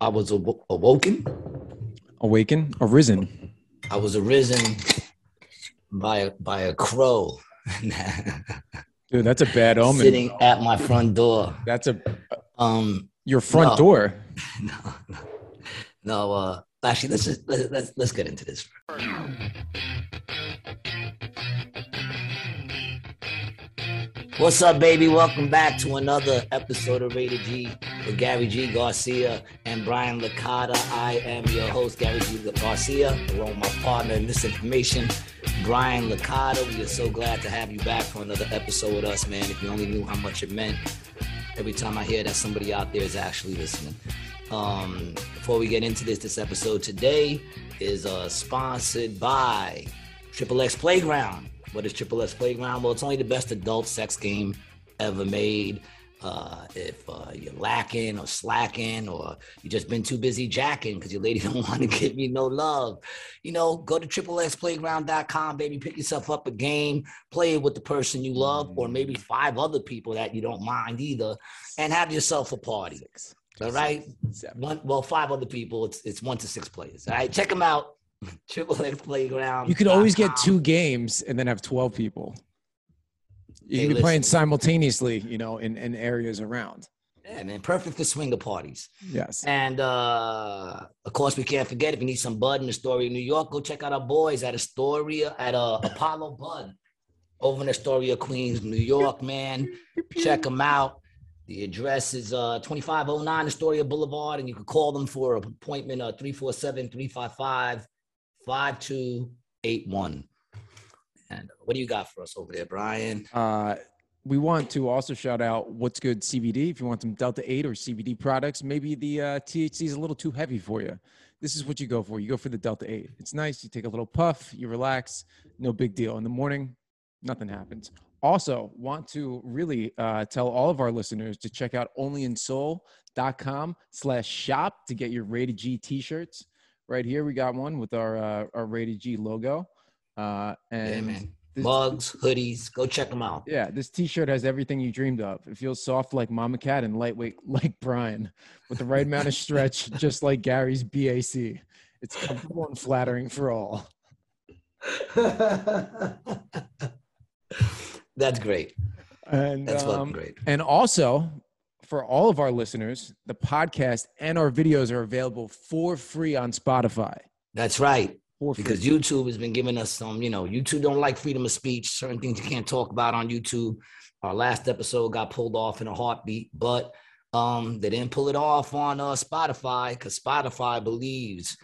I was aw- awoken. Awaken, arisen. I was arisen by a, by a crow Dude, that's a bad omen. sitting at my front door. That's a Um, your front No. door. no, no, no. Uh, actually, let's just let's let's, let's get into this. What's up, baby? Welcome back to another episode of Rated G with Gary G. Garcia and Brian Licata. I am your host, Gary G. Garcia, along with my partner in this information, Brian Licata. We are so glad to have you back for another episode with us, man. If you only knew how much it meant every time I hear that somebody out there is actually listening. Um, before we get into this, this episode today is uh, sponsored by Triple X Playground. What is Triple S Playground? Well, it's only the best adult sex game ever made. Uh, if uh, you're lacking or slacking or you just been too busy jacking because your lady don't want to give you no love, you know, go to triple s triplexplayground.com, baby. Pick yourself up a game, play it with the person you love, or maybe five other people that you don't mind either, and have yourself a party. All right. Seven. One, well, five other people. It's it's one to six players. All right, check them out. Triple Playground. You could always get two games and then have 12 people. You Hey, can be playing simultaneously, you know, in, in areas around. Yeah, man, perfect for swinger parties. Yes. And uh of course, we can't forget if you need some bud in Astoria, New York, go check out our boys at Astoria at uh, Apollo Bud over in Astoria, Queens, New York. Man, check them out. The address is uh 2509 Astoria Boulevard, and you can call them for an appointment uh 347 355 5281. And what do you got for us over there, Brian? Uh, we want to also shout out What's Good CBD. If you want some Delta 8 or CBD products, maybe the uh, THC is a little too heavy for you. This is what you go for. You go for the Delta 8. It's nice. You take a little puff, you relax, no big deal. In the morning, nothing happens. Also, want to really uh, tell all of our listeners to check out onlyinsol.com slash shop to get your Rated G t-shirts. Right here, we got one with our uh, our Rated G logo. Uh, and Yeah, this- Mugs, hoodies, go check them out. yeah, this T-shirt has everything you dreamed of. It feels soft like Mama Cat and lightweight like Brian, with the right amount of stretch, just like Gary's BAC. It's comfortable and flattering for all. That's great. And That's um, great. and also for all of our listeners, the podcast and our videos are available for free on Spotify. That's right. Because YouTube has been giving us some, you know, YouTube don't like freedom of speech. Certain things you can't talk about on YouTube. Our last episode got pulled off in a heartbeat, but um, they didn't pull it off on uh, Spotify because Spotify believes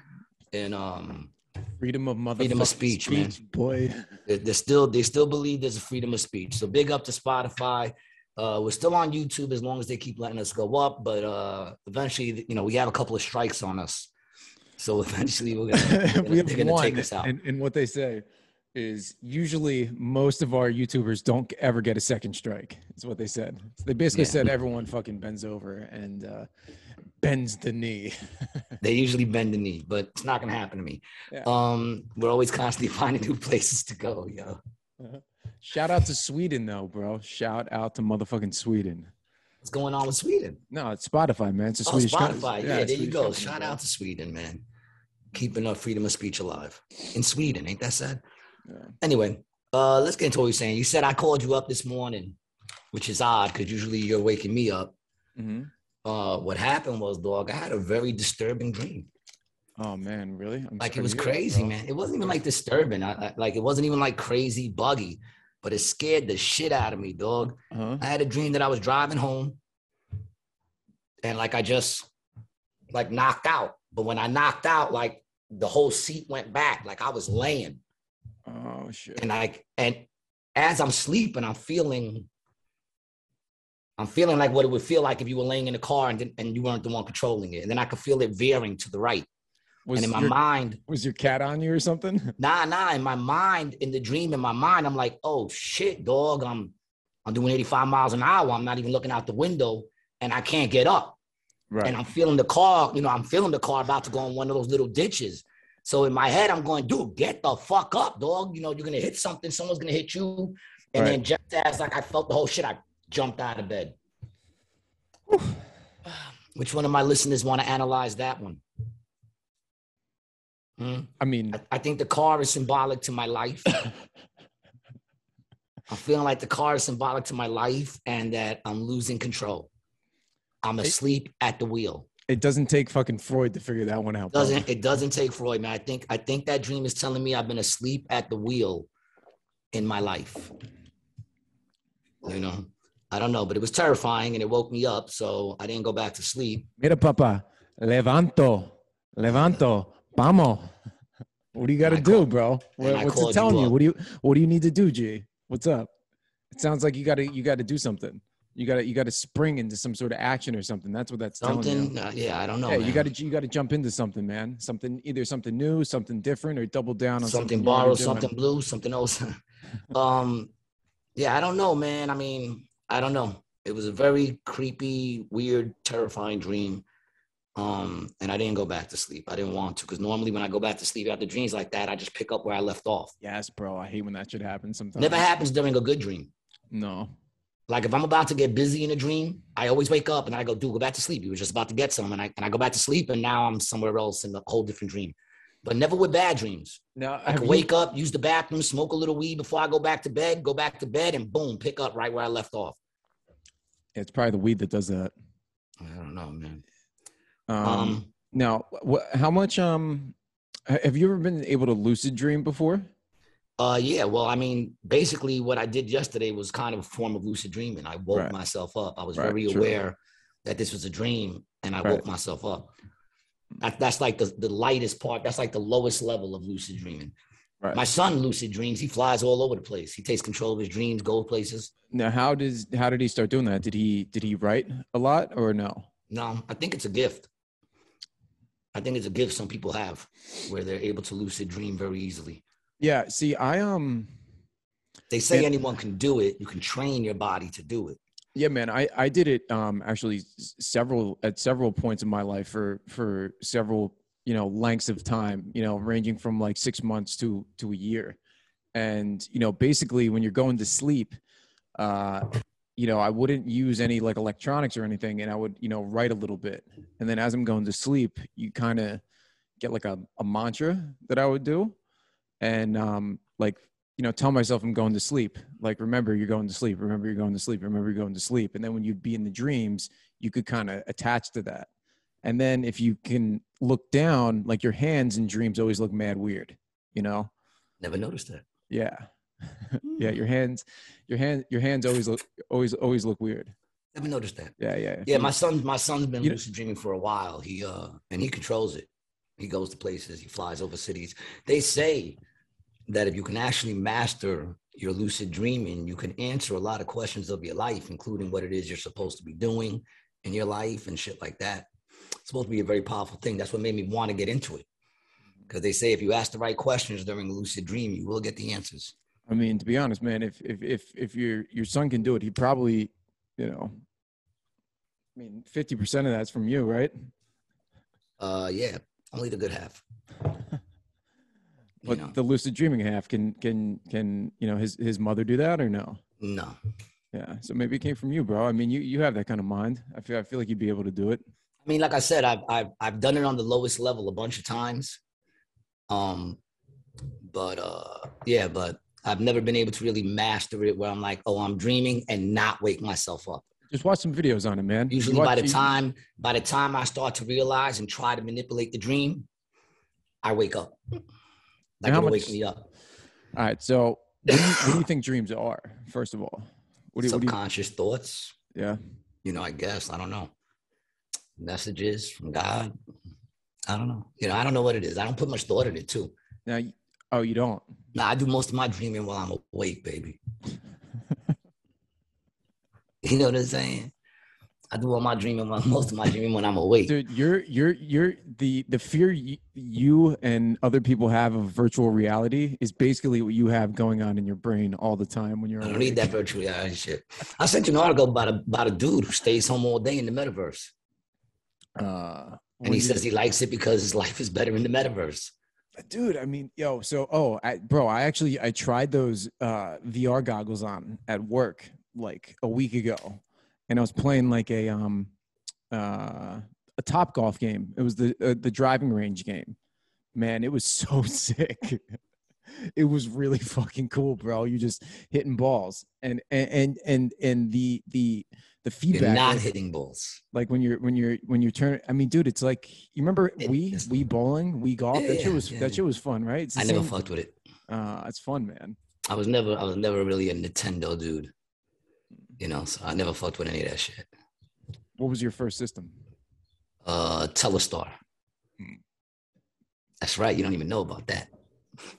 in um, freedom of motherfucking Freedom of speech, man. boy. they still they still believe there's a freedom of speech. So big up to Spotify. Uh, we're still on YouTube as long as they keep letting us go up, but uh, eventually, you know, we have a couple of strikes on us. So eventually, we're gonna, we gonna take us out. and, and what they say is usually most of our YouTubers don't ever get a second strike. Is what they said. So they basically Yeah. said everyone fucking bends over and uh, bends the knee. They usually bend the knee, but it's not gonna happen to me. Yeah. Um, we're always constantly finding new places to go, yo. Shout out to Sweden though, bro. Shout out to motherfucking Sweden. What's going on with Sweden? No, it's Spotify, man. It's a Oh, Swedish Spotify. Yeah, there you go. company, Shout bro. out to Sweden, man. Keeping our freedom of speech alive in Sweden. Ain't that sad? Yeah. Anyway, uh, let's get into what you're saying. You said I called you up this morning, which is odd because usually you're waking me up. Mhm. Uh, what happened was, dog, I had a very disturbing dream. Oh man, really? I'm Like it was to hear that, crazy, man. It wasn't even like disturbing. I, I, like it wasn't even like crazy buggy, but it scared the shit out of me, dog. Uh-huh. I had a dream that I was driving home and like I just like knocked out. But when I knocked out, like the whole seat went back, like I was laying. Oh shit. And like, and as I'm sleeping, I'm feeling, I'm feeling like what it would feel like if you were laying in a car and, and you weren't the one controlling it. And then I could feel it veering to the right. Was and in my your, mind, was your cat on you or something? nah, nah, in my mind, in the dream, in my mind, I'm like, oh shit, dog, I'm I'm doing 85 miles an hour. I'm not even looking out the window and I can't get up. Right. And I'm feeling the car, you know, I'm feeling the car about to go in one of those little ditches. So in my head, I'm going, dude, get the fuck up, dog. You know, you're gonna hit something, someone's gonna hit you. And Right. then just as like I felt the whole shit, I jumped out of bed. Which one of my listeners want to analyze that one? Hmm? I mean, I, I think the car is symbolic to my life. I'm feeling like the car is symbolic to my life and that I'm losing control. I'm asleep at the wheel. it doesn't take fucking Freud to figure that one out. Doesn't it doesn't take Freud, man. I think I think that dream is telling me I've been asleep at the wheel in my life. You know, I don't know, but it was terrifying and it woke me up, so I didn't go back to sleep. Mira, papa, levanto, levanto, vamos. What do you got to do, bro? What, what's it telling you? up. What do you What do you need to do, G? What's up? It sounds like you got to you got to do something. You got to you got to spring into some sort of action or something. That's what that's telling you. Something, uh, yeah, I don't know. Yeah, you got to you got to jump into something, man. Something either something new, something different, or double down on something something. you borrow, something blue, something else. um, yeah, I don't know, man. I mean, I don't know. It was a very creepy, weird, terrifying dream. Um, and I didn't go back to sleep. I didn't want to because normally when I go back to sleep after dreams like that, I just pick up where I left off. Yes, bro. I hate when that shit happens. Sometimes. Never happens during a good dream. No. Like if I'm about to get busy in a dream, I always wake up and I go, dude, go back to sleep. You were just about to get some, and I and I go back to sleep, and now I'm somewhere else in a whole different dream. But never with bad dreams. No, I can you- wake up, use the bathroom, smoke a little weed before I go back to bed, go back to bed, and boom, pick up right where I left off. It's probably the weed that does that. I don't know, man. Um, Um, now, wh- how much? Um, have you ever been able to lucid dream before? uh, yeah. Well, I mean, basically, what I did yesterday was kind of a form of lucid dreaming. I woke Right. myself up. I was Right, very true. aware that this was a dream, and I Right. woke myself up. That, that's like the, the lightest part. That's like the lowest level of lucid dreaming. Right. My son lucid dreams. He flies all over the place. He takes control of his dreams, goes places. Now, how does how did he start doing that? Did he did he write a lot or no? No, I think it's a gift. I think it's a gift some people have where they're able to lucid dream very easily. Yeah. See, I um, They say Yeah. anyone can do it. You can train your body to do it. yeah, man. I I did it um actually several at several points in my life for for several you know lengths of time. You know, ranging from like six months to to a year, and you know basically when you're going to sleep, uh, you know I wouldn't use any like electronics or anything, and I would you know write a little bit, and then as I'm going to sleep, you kind of get like a, a mantra that I would do, and um like you know tell myself I'm going to sleep. Like remember you're going to sleep. Remember you're going to sleep. Remember you're going to sleep. And then when you'd be in the dreams, you could kind of attach to that. And then if you can look down, like your hands in dreams always look mad weird. You know? Never noticed that. Yeah. Yeah. Your hands, your hand, your hands always look always always look weird. Never noticed that. Yeah. Yeah. Yeah, my son, my son's been lucid dreaming for a while. He uh and he controls it. He goes to places, he flies over cities. They say that if you can actually master your lucid dreaming, you can answer a lot of questions of your life, including what it is you're supposed to be doing in your life and shit like that. It's supposed to be a very powerful thing. That's what made me want to get into it. Because they say if you ask the right questions during a lucid dream, you will get the answers. I mean, to be honest, man, if if if if your your son can do it, he probably, you know, I mean, fifty percent of that's from you, right? Uh yeah, only the good half. You But know, the lucid dreaming half can can can you know his his mother do that or no? no. Yeah, so maybe it came from you, bro. I mean, you you have that kind of mind. I feel I feel like you'd be able to do it. I mean, like I said, I've I've I've done it on the lowest level a bunch of times. Um, but uh, yeah, but I've never been able to really master it where I'm like, oh, I'm dreaming and not wake myself up. Just watch some videos on it, man. Usually, by the you- time by the time I start to realize and try to manipulate the dream, I wake up. Like how it'll much- wake me up. All right, so what do, you, what do you think dreams are? First of all, what do you, what do you Subconscious thoughts. yeah? You know, I guess I don't know. Messages from God. I don't know. You know, I don't know what it is. I don't put much thought in it too. Now, oh, you don't. Nah, I do most of my dreaming while I'm awake, baby. you know what I'm saying? I do all my dreaming, while, most of my dreaming when I'm awake. Dude, you're you're you're the the fear you, you and other people have of virtual reality is basically what you have going on in your brain all the time when you're. I don't awake. need that virtual reality shit. I sent you an article about a, about a dude who stays home all day in the metaverse. Uh, And he says he likes it because his life is better in the metaverse. Dude i mean yo so oh I, bro i actually i tried those uh vr goggles on at work like a week ago and i was playing like a um uh a Top Golf game. It was the uh, the driving range game. Man, it was so sick. it was really fucking cool, bro. You just hitting balls, and and and and, and the the the feedback. You're not like, hitting balls. like when you're when you're when you're turning. I mean, dude, it's like you remember It- we we bowling, we golf. Yeah, that shit was yeah, that shit was fun, right? I never same- fucked with it. Uh, it's fun, man. I was never I was never really a Nintendo dude. You know, so I never fucked with any of that shit. What was your first system? Uh Telstar. Hmm. That's right. You don't even know about that.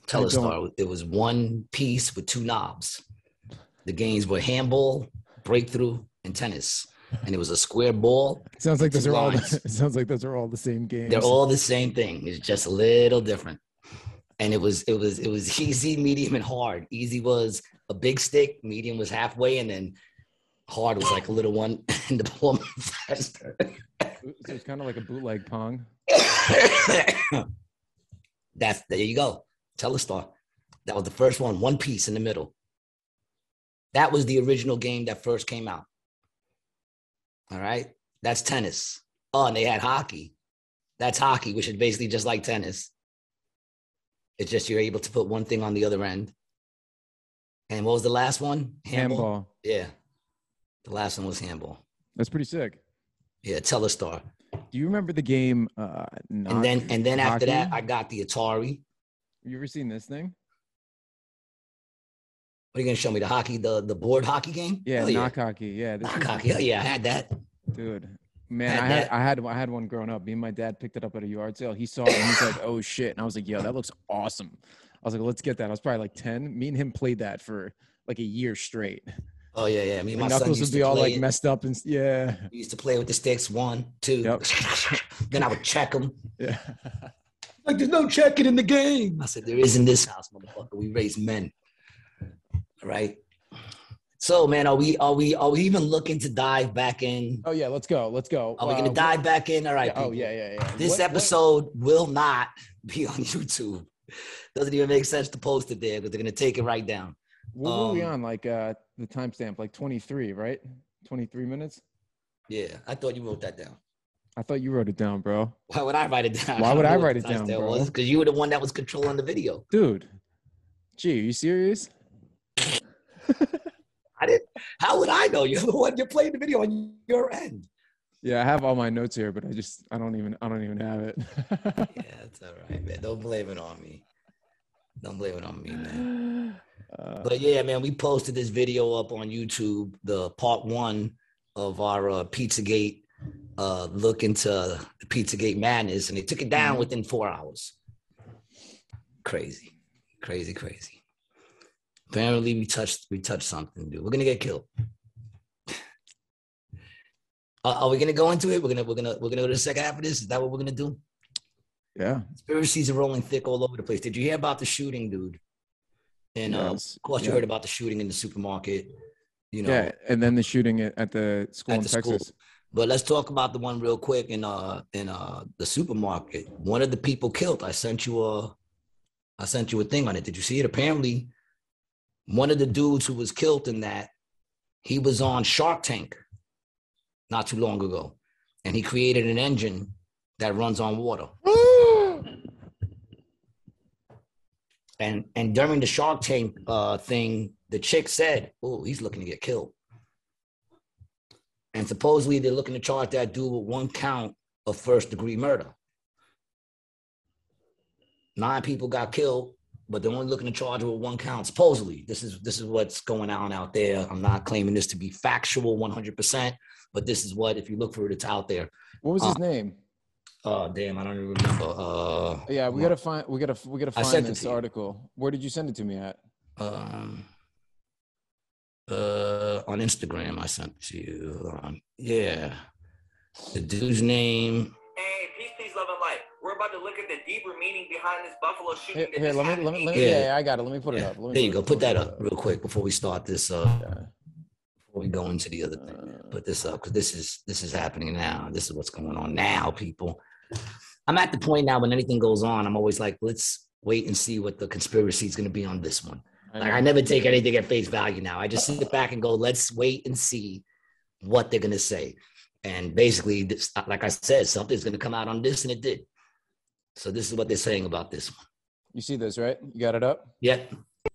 Telstar. It was one piece with two knobs. The games were handball, breakthrough, and tennis. And it was a square ball. Sounds like those are all. The, sounds like those are all the same games. They're all the same thing. It's just a little different. And it was it was it was easy, medium, and hard. Easy was a big stick, medium was halfway, and then hard was like a little one, and the ball moved faster. So it's kind of like a bootleg pong. That's there you go. Telstar. That was the first one, one piece in the middle. That was the original game that first came out. All right. That's tennis. Oh, and they had hockey. That's hockey, which is basically just like tennis. It's just you're able to put one thing on the other end. And what was the last one? Handball. Yeah. The last one was handball. That's pretty sick. Yeah, Telstar. Do you remember the game? Uh, And then and then after that, I got the Atari. you ever seen this thing? What are you gonna show me? The hockey, the the board hockey game? Yeah, Hell knock hockey. Yeah, this Knock was- hockey. Hell yeah, I had that. dude. Man, Had I had that. I had I had one growing up. Me and my dad picked it up at a yard sale. He saw it and he's like, "Oh shit!" And I was like, "Yo, that looks awesome." I was like, "Let's get that." I was probably like ten. Me and him played that for like a year straight. Oh yeah, yeah. Me and my My son knuckles used would be to all like it. messed up and yeah, We used to play with the sticks. One, two. Yep. then I would check them. yeah. Like, there's no checking in the game. I said, there is in this house, motherfucker. We raise men. Right. So, man, are we are we are we even looking to dive back in? oh yeah, let's go. Let's go. Are we Uh, gonna what- dive back in? All right. yeah, oh yeah, yeah, yeah. This What- what- episode will not be on YouTube. Doesn't even make sense to post it there because they're gonna take it right down. What were we um, on? Like uh the timestamp, like twenty three, right? Twenty three minutes. Yeah, I thought you wrote that down. I thought you wrote it down, bro. Why would I write it down? Why would know I write it down, bro? Because you were the one that was controlling the video. Dude. Gee, are you serious? I didn't. How would I know? You're the one. You're playing the video on your end. Yeah, I have all my notes here, but I just I don't even I don't even have it. Yeah, it's all right, man. Don't blame it on me. Don't blame it on me, man. Uh, But yeah, man, we posted this video up on YouTube, the part one of our uh, Pizzagate uh, look into the Pizzagate madness, and they took it down Mhm. within four hours. Crazy, crazy, crazy. Apparently, we touched we touched something, dude. We're gonna get killed. Uh, are we gonna go into it? We're gonna we're gonna we're gonna go to the second half of this. Is that what we're gonna do? yeah. Conspiracies are rolling thick all over the place. Did you hear about the shooting, dude? And um, yes, of course, you heard about the shooting in the supermarket. You know, Yeah, and then the shooting at, the school At in the school. Texas. but let's talk about the one real quick in uh in uh the supermarket. One of the people killed. I sent you a, I sent you a thing on it. Did you see it? Apparently, one of the dudes who was killed in that, he was on Shark Tank, not too long ago, and he created an engine that runs on water. And and during the Shark Tank uh, thing, the chick said, "Oh, he's looking to get killed." And supposedly they're looking to charge that dude with one count of first degree murder. Nine people got killed, but they're only looking to charge with one count. Supposedly, this is this is what's going on out there. I'm not claiming this to be factual 100%, but this is what, if you look for it, it's out there. What was his Uh, name? Oh, damn, I don't even remember. Uh, Yeah, we gotta find we gotta we gotta find this article. Where did you send it to me at? um, uh, on Instagram, I sent it to you. Um, yeah, the dude's name. To look at the deeper meaning behind this Buffalo shooting. Here, here let me let me, let me yeah. Yeah. I got it. Let me put it Yeah, up. Let me There you go. it- Put that it up real quick before we start this. Uh, Yeah. before we go into the other thing. Uh, Put this up because this is this is happening now. This is what's going on now, people. I'm at the point now when anything goes on, I'm always like, let's wait and see what the conspiracy is going to be on this one. Like. I never take anything at face value now. I just sit back and go, let's wait and see what they're going to say. And basically, this, like I said, something's going to come out on this, and it did. So this is what they're saying about this one. You see this, right? You got it up? Yeah.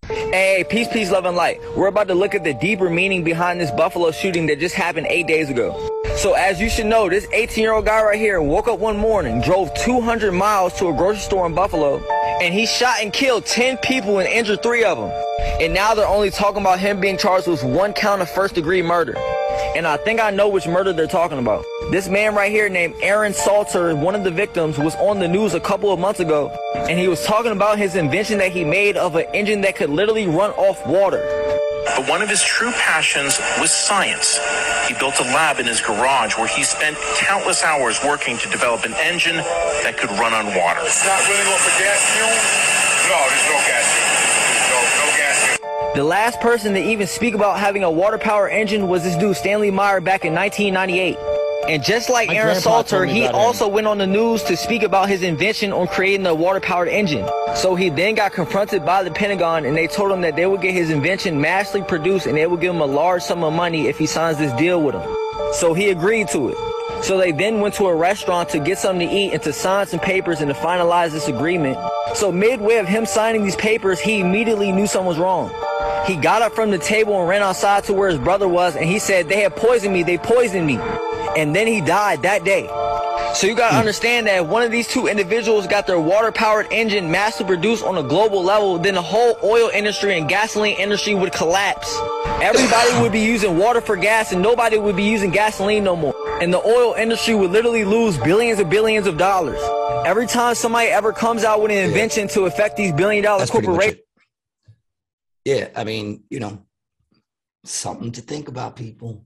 Hey, peace, peace, love, and light. We're about to look at the deeper meaning behind this Buffalo shooting that just happened eight days ago. So, as you should know, this 18 year old guy right here woke up one morning, drove 200 miles to a grocery store in Buffalo, and he shot and killed 10 people and injured three of them. And now they're only talking about him being charged with one count of first degree murder. And I think I know which murder they're talking about. This man right here named Aaron Salter, one of the victims, was on the news a couple of months ago, and he was talking about his invention that he made of an engine that could literally run off water. But one of his true passions was science. He built a lab in his garage where he spent countless hours working to develop an engine that could run on water. It's not running off of gas fumes? No, there's no gas The last person to even speak about having a water power engine was this dude, Stanley Meyer, back in 1998. And just like My Aaron Salter, he about him. also went on the news to speak about his invention on creating a water powered engine. So he then got confronted by the Pentagon and they told him that they would get his invention massively produced and they would give him a large sum of money if he signs this deal with them. So he agreed to it. So they then went to a restaurant to get something to eat and to sign some papers and to finalize this agreement. So midway of him signing these papers, he immediately knew something was wrong. He got up from the table and ran outside to where his brother was and he said, they have poisoned me, they poisoned me. And then he died that day. So you gotta understand that if one of these two individuals got their water powered engine mass produced on a global level, then the whole oil industry and gasoline industry would collapse. Everybody would be using water for gas and nobody would be using gasoline no more. And the oil industry would literally lose billions and billions of dollars. Every time somebody ever comes out with an invention to affect these billion dollar corporations. Yeah, I mean, you know, something to think about, people.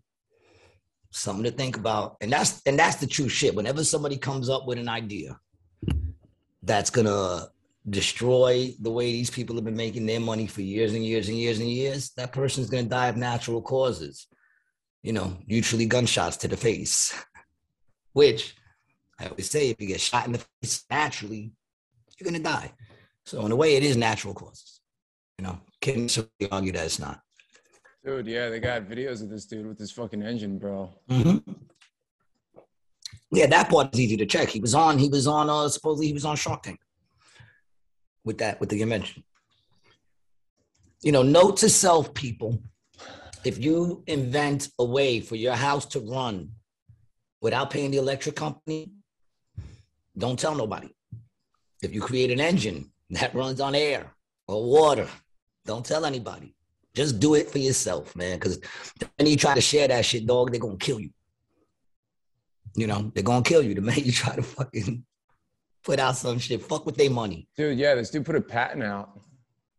Something to think about, and that's and that's the true shit. Whenever somebody comes up with an idea that's gonna destroy the way these people have been making their money for years and years and years and years, that person's gonna die of natural causes. You know, usually gunshots to the face, which I always say, if you get shot in the face naturally, you're gonna die. So in a way, it is natural causes. You know, can argue that it's not. Dude, yeah, they got videos of this dude with this fucking engine, bro. Mhm. Yeah, that part is easy to check. He was on. He was on. Uh, supposedly he was on Shark Tank with that with the invention. You know, note to self, people: if you invent a way for your house to run without paying the electric company, don't tell nobody. If you create an engine that runs on air or water, don't tell anybody. Just do it for yourself, man. Because then you try to share that shit, dog, they're gonna kill you. You know, they're gonna kill you the minute you try to fucking put out some shit. Fuck with their money. Dude, yeah, this dude put a patent out.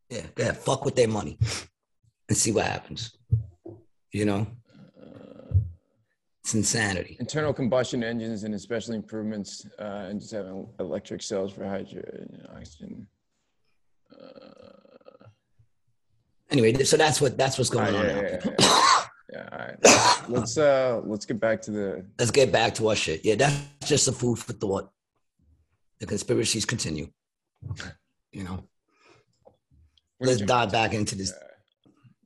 Yeah, yeah, fuck with their money and see what happens. You know? It's insanity. Internal combustion engines and especially improvements uh, and just having electric cells for hydrogen, and oxygen. Anyway, so that's what that's what's going on yeah, now. yeah, yeah, Yeah, all right. Let's uh let's get back to the Let's get back to our shit. Yeah, that's just a food for thought. The conspiracies continue. You know. Let's dive back into this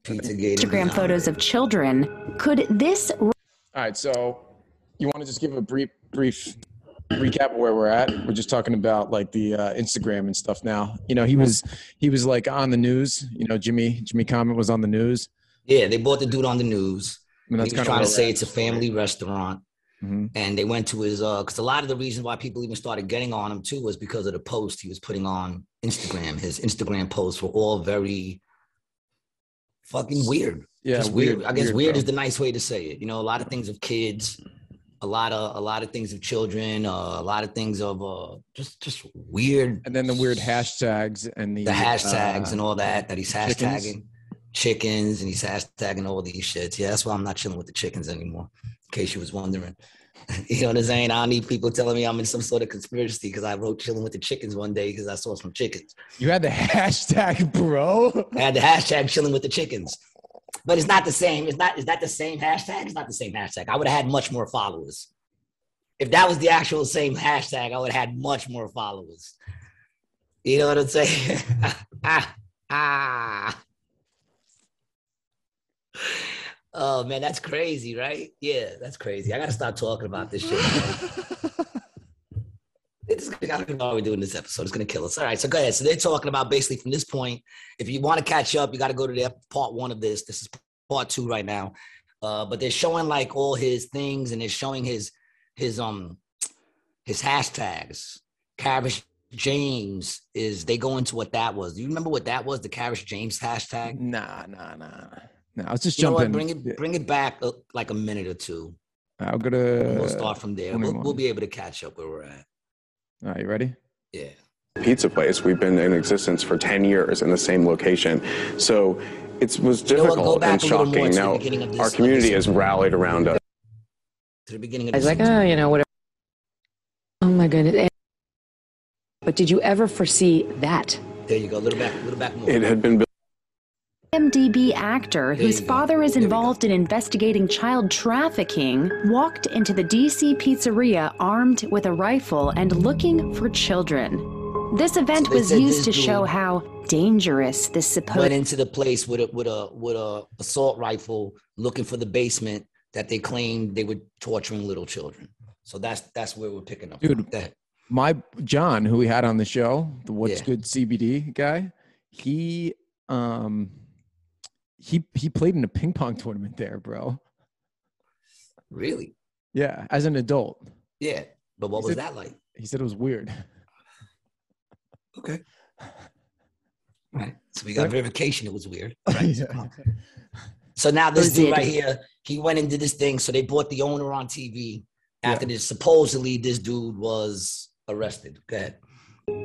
pizza gate. and Instagram photos of children. Could this All right, so you want to just give a brief brief recap of where we're at? We're just talking about like the uh, Instagram and stuff now. You know, he was he was like on the news. You know, Jimmy Jimmy Comet was on the news. Yeah, they bought the dude on the news. I mean, he was trying to say it's a family restaurant. hmm and they went to his uh because a lot of the reason why people even started getting on him too was because of the post he was putting on Instagram. His Instagram posts were all very fucking weird. Yeah, Just weird. I guess weird, bro. is the nice way to say it. You know, a lot of things of kids, a lot of a lot of things of children, uh, a lot of things of uh just just weird And then the weird hashtags and the the hashtags uh, and all that that he's chickens. hashtagging chickens and he's hashtagging all these shits. Yeah, that's why I'm not chilling with the chickens anymore. In case you was wondering. You know what I'm saying? I don't need people telling me I'm in some sort of conspiracy because I wrote chilling with the chickens one day because I saw some chickens. You had the hashtag, bro. I had the hashtag chilling with the chickens. But it's not the same. It's not, is that the same hashtag? It's not the same hashtag. I would have had much more followers. If that was the actual same hashtag, I would have had much more followers. You know what I'm saying? ah, ah. Oh man, that's crazy, right? Yeah, that's crazy. I gotta stop talking about this shit. I don't even know what we're doing this episode. It's gonna kill us. All right, so go ahead. So they're talking about basically from this point. If you want to catch up, you got to go to the part one of this. This is part two right now. Uh, but they're showing like all his things, and they're showing his his um his hashtags. Carish James is they go into what that was. Do you remember what that was? The Carish James hashtag. Nah, nah, nah. No, I was just You jumping. Bring it bring it back uh, like a minute or two. I'll go and we'll to. start from there. We'll, we'll be able to catch up where we're at. All right, you ready? Yeah. pizza place. We've been in existence for 10 years in the same location. So it was know what? Go difficult and a little more shocking. the Now, this- our community this- has rallied around us. To the beginning of I was like, oh, you know, whatever. Oh my goodness. But did you ever foresee that? there you go. A little back, a little back more. It had been built IMDb actor whose father is There we go. involved in investigating child trafficking walked into the DC pizzeria armed with a rifle and looking for children. This event they was used this to show how dangerous this supposed Went into the place with a with a with a assault rifle, looking for the basement that they claimed they were torturing little children. So that's that's where we're picking up. Dude. Go ahead. My John, who we had on the show, the What's Yeah. Good CBD guy, he um he he played in a ping pong tournament there, bro. Really? Yeah, as an adult. Yeah. But what He was said- that like? He said it was weird. Okay. Right. So we got verification. It was weird. Right. Yeah. So now this dude right here, he went into this thing. So they brought the owner on TV after this. Supposedly, this dude was arrested. Go ahead.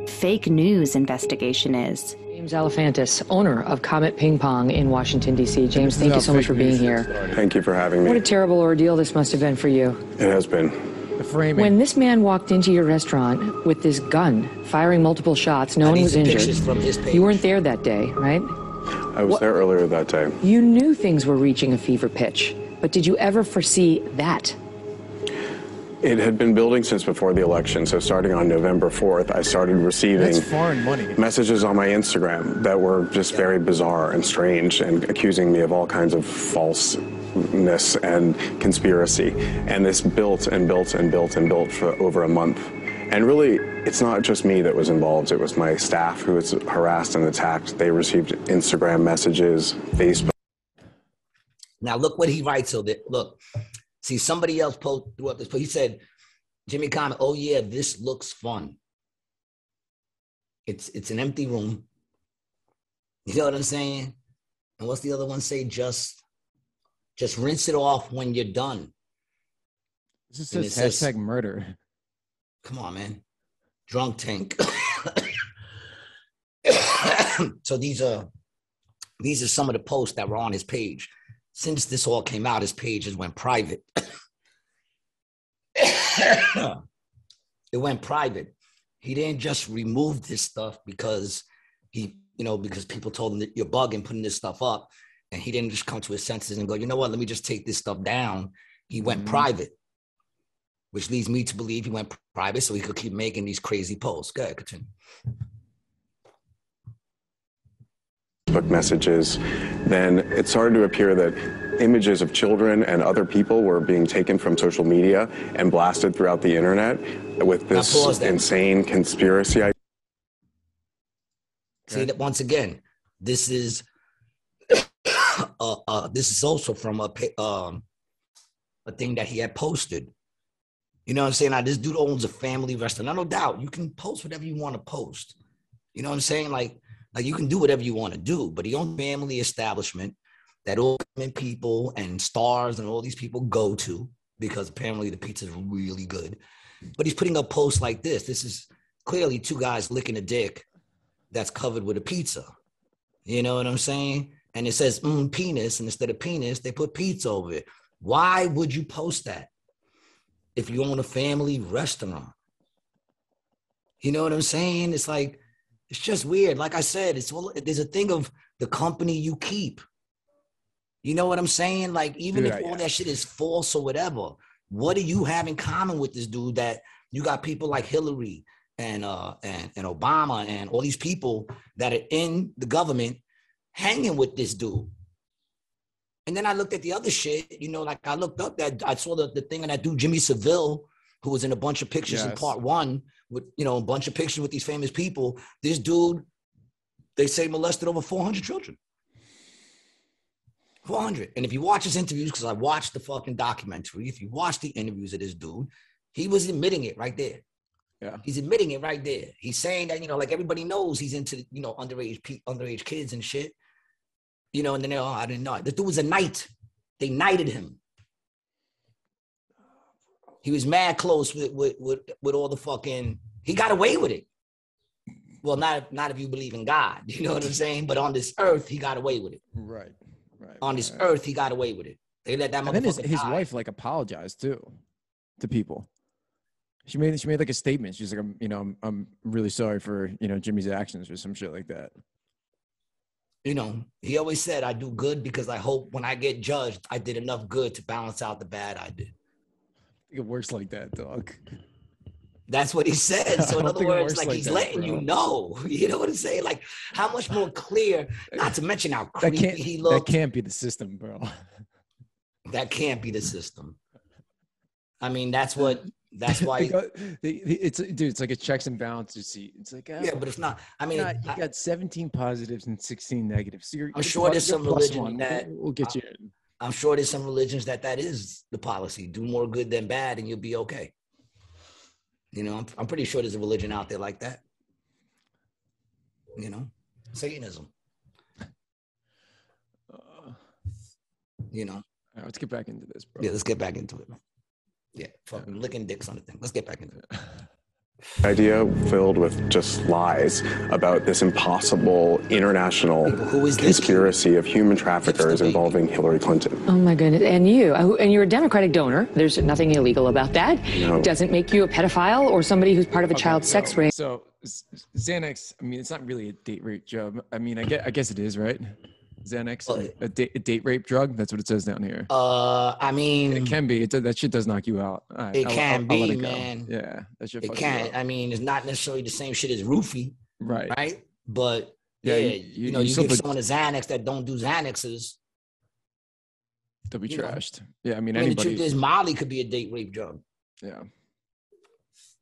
Fake news investigation is. James Alefantis, owner of Comet Ping Pong in Washington, D.C. James, thank you so much for being here. Thank you for having me. What a terrible ordeal this must have been for you. It has been. The framing. When this man walked into your restaurant with this gun, firing multiple shots, no I one was injured. pictures from his page. You weren't there that day, right? I was there earlier that day. You knew things were reaching a fever pitch, but did you ever foresee that? It had been building since before the election. So starting on November 4th, I started receiving foreign money. messages on my Instagram that were just very bizarre and strange and accusing me of all kinds of falseness and conspiracy. And this built and built and built and built for over a month. And really, it's not just me that was involved. It was my staff who was harassed and attacked. They received Instagram messages, Facebook. Now look what he writes. So that look, see somebody else post threw up this. He said, Jimmy Comet. Oh yeah, this looks fun. It's it's an empty room. You know what I'm saying? And what's the other one say? Just just rinse it off when you're done. This is it says- hashtag murder. Come on, man. Drunk tank. so these are these are some of the posts that were on his page. Since this all came out, his pages went private. it went private. He didn't just remove this stuff because he, you know, because people told him that you're bugging putting this stuff up. And he didn't just come to his senses and go, you know what, let me just take this stuff down. He went Mhm. private which leads me to believe he went private so he could keep making these crazy posts. Go ahead, continue. Facebook messages, then it started to appear that images of children and other people were being taken from social media and blasted throughout the internet with this insane conspiracy. idea. See that once again, this is uh, uh, this is also from a um a thing that he had posted. You know what I'm saying? Now this dude owns a family restaurant. Now, no doubt, you can post whatever you want to post. You know what I'm saying? Like, like you can do whatever you want to do, but he owns a family establishment that all people and stars and all these people go to because apparently the pizza is really good. But he's putting up posts like this. This is clearly two guys licking a dick that's covered with a pizza. You know what I'm saying? And it says mm, penis, and instead of penis, they put pizza over it. Why would you post that if you own a family restaurant? You know what I'm saying? It's like it's just weird. Like I said, it's all there's a thing of the company you keep. You know what I'm saying? Like even Dude, if all that shit is false or whatever, what do you have in common with this dude that you got people like Hillary and uh and, and Obama and all these people that are in the government hanging with this dude? And then I looked at the other shit, you know, like I looked up that I saw the, the thing on that dude Jimmy Savile, who was in a bunch of pictures in part one with you know a bunch of pictures with these famous people. This dude, they say molested over 400 children. 400. And if you watch his interviews, because I watched the fucking documentary, if you watch the interviews of this dude, he was admitting it right there. Yeah. He's admitting it right there. He's saying that, you know, like everybody knows he's into, you know, underage underage kids and shit. You know, and then they're, oh, I didn't know. The dude was a knight. They knighted him. He was mad close with with with, with all the fucking. He got away with it. Well, not not if you believe in God, you know what I'm saying. But on this earth, he got away with it. Right. Right. On this right. earth, he got away with it. They let that And then his, his die. wife like apologized too to people. She made she made like a statement. She's like, I'm you know, I'm I'm really sorry for you know Jimmy's actions or some shit like that. You know, he always said, "I do good because I hope when I get judged, I did enough good to balance out the bad I did." I it works like that, dog. That's what he said. So I in other words, like, like he's that, letting you know. You know what I'm saying? Like how much more clear. Not to mention how That creepy can't he that can't be the system, bro. That can't be the system. I mean, that's what. That's why. Because the- the- it's dude, it's like a checks and balances. See, it's like yeah, oh, but it's not. I mean, you, got, you I- got 17 positives and 16 negatives. So you're, I'm you're sure plus- there's some religion one. that- we'll, we'll get you. in. I'm sure there's some religions that that is the policy. Do more good than bad, and you'll be okay. You know, I'm, I'm pretty sure there's a religion out there like that. You know, Satanism. Uh, You know, all right, let's get back into this, bro. yeah. Let's get back into it, man. Yeah, fucking licking dicks on the thing. Let's get back into it. idea filled with just lies about this impossible international Who is this? conspiracy of human traffickers involving Hillary Clinton. Oh my goodness. And you, uh, and you're a Democratic donor. There's nothing illegal about that. No. Doesn't make you a pedophile or somebody who's part of a Okay, child sex ring. So Z- Xanax, I mean, it's not really a date rape job. I mean, I guess, I guess it is, right? Xanax, Well, a, date, a date rape drug. That's what it says down here. Uh, I mean, It can be. It, does- that shit does knock you out. Right, It I'll- can I'll- I'll be, it man. Yeah, that shit. it can't. I mean, it's not necessarily the same shit as roofie, Right. right? But Yeah, yeah, you- you, you- know, you give put- someone a Xanax that don't do Xanaxes. They'll be you know. trashed. Yeah, I mean, I mean, the truth is, Molly could be a date rape drug. yeah.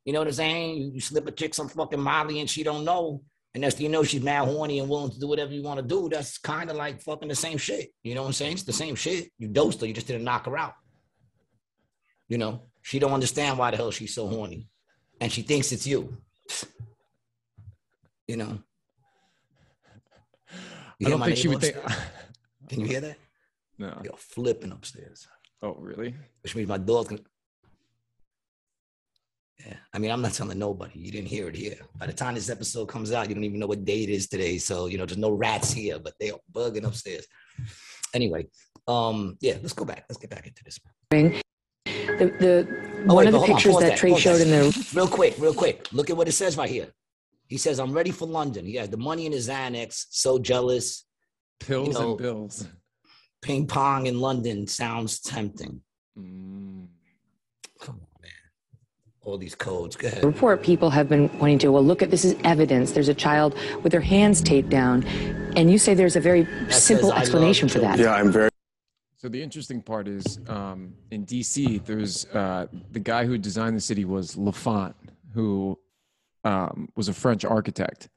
You know what I'm saying? You slip a chick some fucking Molly and she don't know, and that's you know she's mad horny and willing to do whatever you want to do. That's kind of like fucking the same shit. You know what I'm saying? It's the same shit. You dosed her, you just didn't knock her out. You know, she don't understand why the hell she's so horny, and she thinks it's you. You know. You I don't think she would think. Can you hear that? no. You're flipping upstairs, Oh, really? which means my dog's gonna. Yeah, I mean, I'm not telling nobody. You didn't hear it here. By the time this episode comes out, you don't even know what day it is today. So you know, there's no rats here, but they are bugging upstairs. Anyway, um, yeah, let's go back. Let's get back into this. ring. The, the Oh, one wait, of the but hold on, pictures that Trey pause showed in the real quick, real quick. Look at what it says right here. He says, "I'm ready for London." He has the money in his Xanax. So jealous. Pills know- and bills. Ping pong in London sounds tempting. Mm. Come on, man. All these codes. Go ahead. report, people have been pointing to, well, look at this is evidence. There's a child with their hands taped down. And you say there's a very says, simple explanation for that. Yeah, I'm very So the interesting part is, um, in DC, there's uh, the guy who designed the city was Lafont, who um, was a French architect,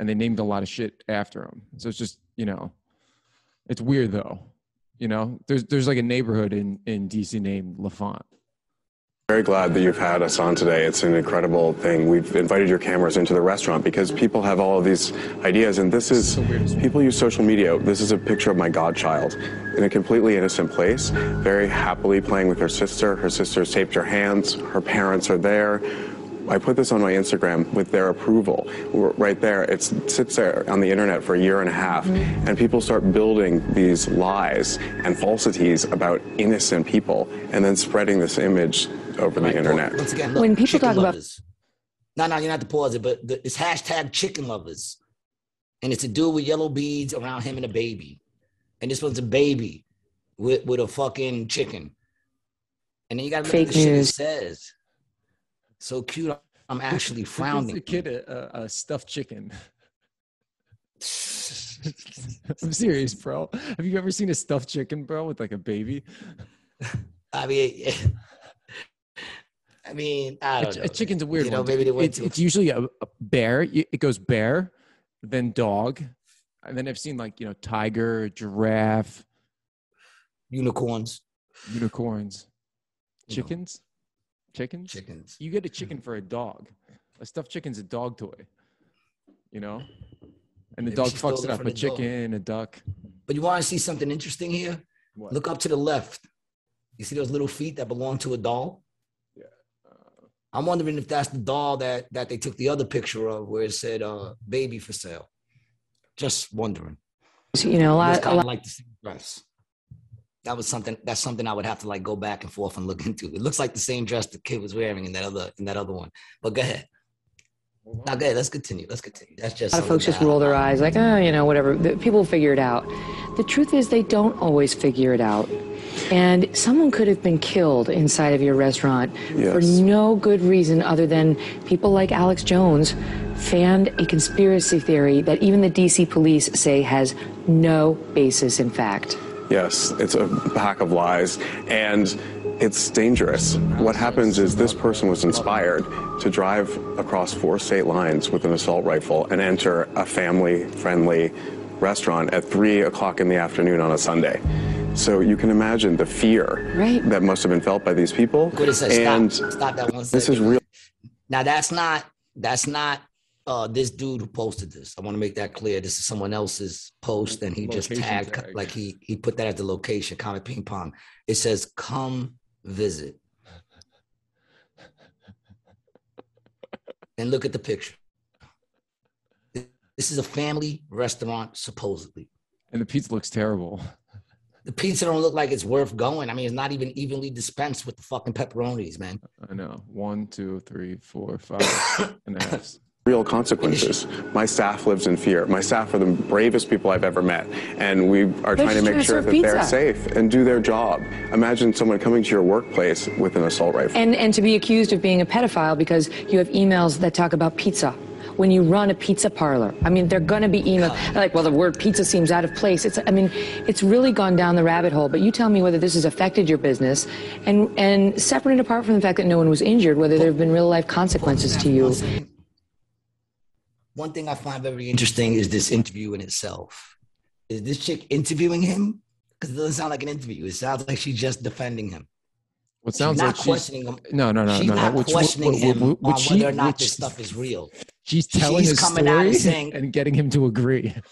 and they named a lot of shit after him. So it's just, you know, it's weird though. You know, there's there's like a neighborhood in in DC named Lafont. Very glad that you've had us on today. It's an incredible thing. We've invited your cameras into the restaurant because people have all of these ideas, and this is So weird as well. people use social media. This is a picture of my godchild in a completely innocent place, very happily playing with her sister. Her sister's taped her hands. Her parents are there. I put this on my Instagram with their approval. Right there, it sits there on the internet for a year and a half, mm-hmm. and people start building these lies and falsities about innocent people, and then spreading this image over the Right, internet. Once again, look, When people chicken talk about- lovers. no, no, you don't have to pause it, but the, it's hashtag chicken lovers, and it's a dude with yellow beads around him and a baby, and this one's a baby with with a fucking chicken, and then you got to look Fake at the shit it says. So cute, I'm actually Who gives frowning. the kid a, a, a stuffed chicken. I'm serious, bro. Have you ever seen a stuffed chicken, bro, with like a baby? I mean, I mean, I A, don't ch- know. a chicken's a weird You know, one. maybe they went it's, it's usually a, a bear. It goes bear, then dog, and then I've seen like you know tiger, giraffe, unicorns, unicorns, chickens, chickens. chickens. You get a chicken for a dog. A stuffed chicken's a dog toy. You know, and the Maybe dog fucks it up. A the dog. chicken, a duck. But you want to see something interesting here? What? Look up to the left. You see those little feet that belong to a doll? I'm wondering if that's the doll that that they took the other picture of, where it said uh, "baby for sale." Just wondering. You know, a lot, It's a kind lot of like the same dress. That was something. That's something I would have to like go back and forth and look into. It looks like the same dress the kid was wearing in that other in that other one. But go ahead. Now, go ahead. Let's continue. Let's continue. That's just A lot of folks just roll their eyes, like, oh, you know, whatever. The, people figure it out. The truth is, they don't always figure it out. And someone could have been killed inside of your restaurant for no good reason other than people like Alex Jones fanned a conspiracy theory that even the DC police say has no basis in fact. Yes, it's a pack of lies, and it's dangerous. What happens is this person was inspired to drive across four state lines with an assault rifle and enter a family-friendly restaurant at three o'clock in the afternoon on a Sunday. So you can imagine the fear Right. that must have been felt by these people. Good, it says and stop. Stop that one this is real. Now that's not that's not uh this dude who posted this. I want to make that clear. This is someone else's post, and he just tagged tag. like he he put that as the location. Comet ping pong. It says come visit. and look at the picture. This is a family restaurant, supposedly. And the pizza looks terrible. The pizza don't look like it's worth going. I mean, it's not even evenly dispensed with the fucking pepperonis, man. I know. One, two, three, four, five and a half. real consequences. My staff lives in fear. My staff are the bravest people I've ever met, and we are trying to make sure serve that they're safe and do their job. Imagine someone coming to your workplace with an assault rifle. And, and to be accused of being a pedophile because you have emails that talk about pizza. When you run a pizza parlor, I mean, they're going to be emails like, well, the word pizza seems out of place. It's, I mean, it's really gone down the rabbit hole. But you tell me whether this has affected your business, and and separate and apart from the fact that no one was injured, whether there have been real life consequences to you. One thing I find very interesting is this interview in itself. Is this chick interviewing him? Because it doesn't sound like an interview. It sounds like she's just defending him. What sounds not like she's questioning him. no, no, no, she's no, no. not Which- questioning what- him what on she- whether or not which- this stuff is real. she's telling she's his coming out and story saying- and getting him to agree.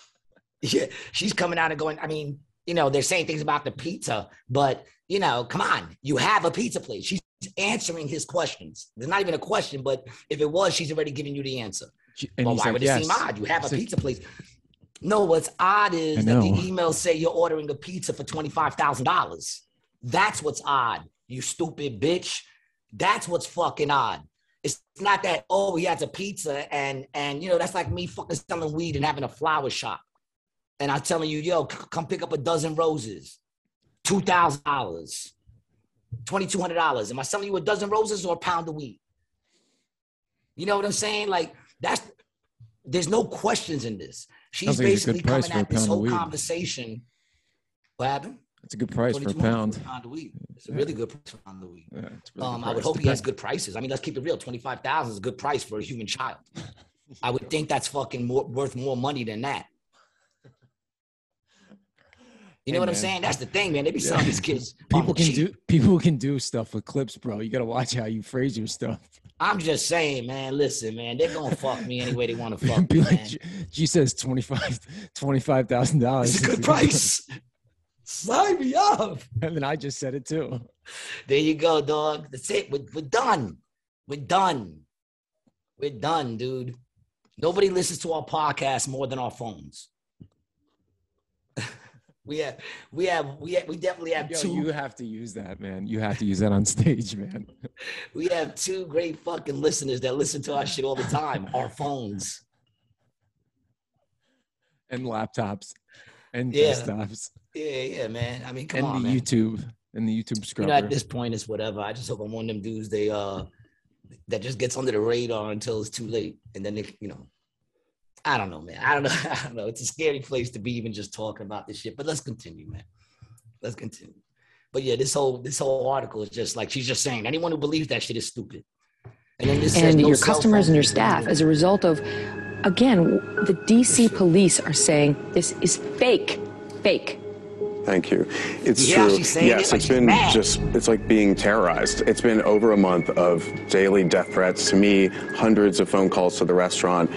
Yeah, she's coming out and going. I mean, you know, they're saying things about the pizza, but you know, come on, you have a pizza place. She's answering his questions. There's not even a question, but if it was, she's already giving you the answer. She- And well, why like, would it yes. seem odd? You have a pizza place. No, what's odd is that the emails say you're ordering a pizza for twenty five thousand dollars. That's what's odd. You stupid bitch. That's what's fucking odd. It's not that oh he has a pizza and and you know that's like me fucking selling weed and having a flower shop, and I'm telling you yo c- come pick up a dozen roses, two thousand dollars, twenty two hundred dollars. Am I selling you a dozen roses or a pound of weed? You know what I'm saying? Like that's there's no questions in this. She's Sounds like it's a good basically coming at this whole conversation. What happened? It's a good price for a 2200 pound. Pound of. It's a really good price for a pound of. Yeah, really Um, I would hope he has good prices. I mean, let's keep it real. Twenty-five thousand is a good price for a human child. I would think that's fucking more, worth more money than that. You know Hey, what I'm saying? That's the thing, man. They be Yeah. selling these kids. People can cheap. do people can do stuff with clips, bro. You gotta watch how you phrase your stuff. I'm just saying, man. Listen, man. They're gonna fuck me any way they want to fuck Be me, like, man. G, G says 25 25,000. dollars. It's a good price. Sign me up. And then I just said it too. There you go, dog. That's it. We're, we're done. We're done. We're done, dude. Nobody listens to our podcast more than our phones. we have, we have, we have, we definitely have Yo, two. you have to use that, man. You have to use that on stage, man. we have two great fucking listeners that listen to our shit all the time. Our phones. And laptops and Yeah. desktops Yeah, yeah, man. I mean, come and on, the man. YouTube and the YouTube you know, at this point, it's whatever. I just hope I'm one of them dudes they uh that just gets under the radar until it's too late, and then they, you know, I don't know, man. I don't know. I don't know. It's a scary place to be even just talking about this shit. But let's continue, man. Let's continue. But yeah, this whole this whole article is just like she's just saying anyone who believes that shit is stupid. And then this and no your cell customers and your staff as a result of again the dc police are saying this is fake fake Thank you. It's You hear how true. she's saying it? yes, Like it's she's been mad. just, it's like being terrorized. It's been over a month of daily death threats to me, hundreds of phone calls to the restaurant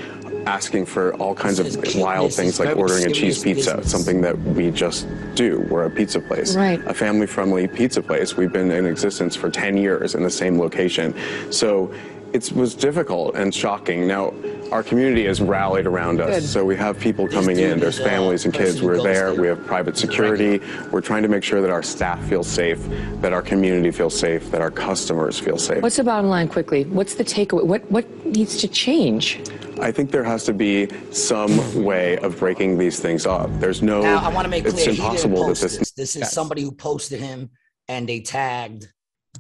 asking for all kinds This of is wild business. things It's like ordering a cheese pizza, business. something that we just do. We're a pizza place. Right. A family friendly pizza place. We've been in existence for 10 years in the same location. So it was difficult and shocking. Now, our community has rallied around us. Good. So we have people coming in. There's families and kids. We're there. there. We have private security. We're trying to make sure that our staff feels safe, that our community feels safe, that our customers feel safe. what's the bottom line quickly what's the takeaway what what needs to change I think there has to be some way of breaking these things up. There's no. Now I want to make it's clear It's impossible that this. this. This is somebody who posted him and they tagged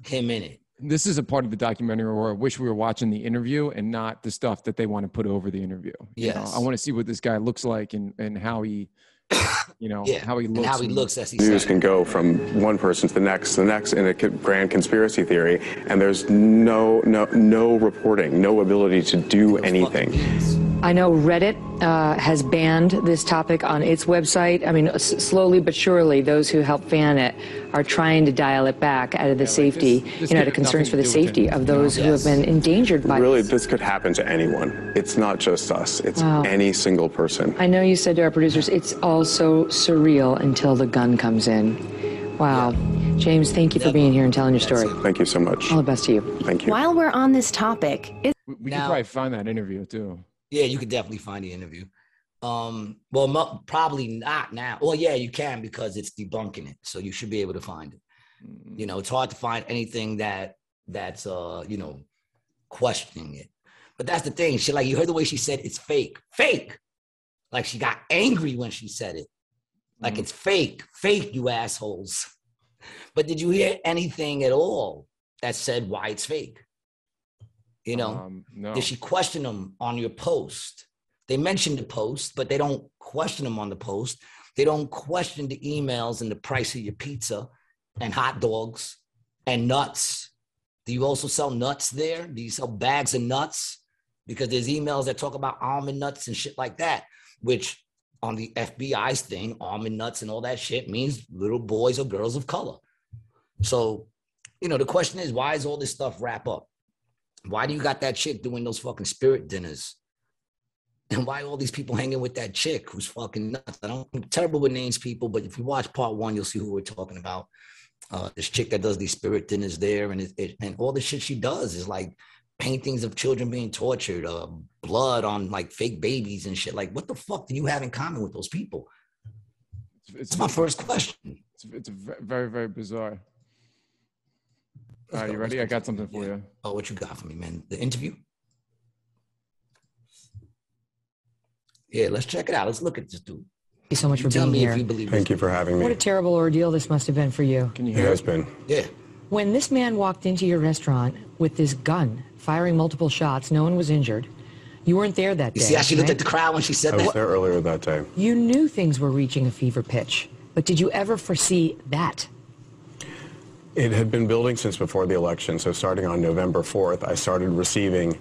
him in it. This is a part of the documentary where I wish we were watching the interview and not the stuff that they want to put over the interview. You know, I want to see what this guy looks like and, and how he, you know, Yeah, how he looks. and how he looks as he News said. can go from one person to the next, to the next, in a grand conspiracy theory, and there's no, no, no reporting, no ability to do Those anything. Fucking beats. I know Reddit uh, has banned this topic on its website. I mean, s- slowly but surely, those who help fan it are trying to dial it back out of the like safety, this- this you know, could to have concerns for the to do with safety of you know? those who have been endangered by Really, this. this could happen to anyone. It's not just us. It's Wow. any single person. I know you said to our producers, it's all so surreal until the gun comes in. Wow. James, thank you for being here and telling your story. Thank you so much. All the best to you. Thank you. While we're on this topic, is We, we Now- can probably find that interview too. Yeah, you could definitely find the interview. Um, well, mo- probably not now. Well, yeah, you can because it's debunking it, so you should be able to find it. You know, it's hard to find anything that that's uh, you know, questioning it. But that's the thing. She like you heard the way she said it's fake, fake. Like she got angry when she said it. Like it's fake, fake, you assholes. But did you hear anything at all that said why it's fake? You know, um, no. did she question them on your post? They mentioned the post, but they don't question them on the post. They don't question the emails and the price of your pizza and hot dogs and nuts. Do you also sell nuts there? Do you sell bags of nuts? Because there's emails that talk about almond nuts and shit like that, which on the FBI's thing, almond nuts and all that shit means little boys or girls of color. So, you know, the question is, why is all this stuff wrap up? Why do you got that chick doing those fucking spirit dinners? And why all these people hanging with that chick who's fucking nuts? I don't, I'm terrible with names, people, but if you watch part one, you'll see who we're talking about. Uh, this chick that does these spirit dinners there, and it, it, and all the shit she does is like paintings of children being tortured, uh, blood on like fake babies and shit. Like, what the fuck do you have in common with those people? It's, it's, my first question. it's, it's very, very bizarre. All Let's right, go, you ready? I got something for you. Oh, what you got for me, man? The interview? Yeah, let's check it out. Let's look at this dude. Thank you so much for Tell being me here. if you believe Thank you for having me. What a terrible ordeal this must have been for you. Can you It hear has it? been. Yeah. When this man walked into your restaurant with this gun, firing multiple shots, no one was injured. You weren't there that You day. see how she looked right? at the crowd when she said I was that? there earlier that day. You knew things were reaching a fever pitch, but did you ever foresee that? It had been building since before the election. So starting on November 4th, I started receiving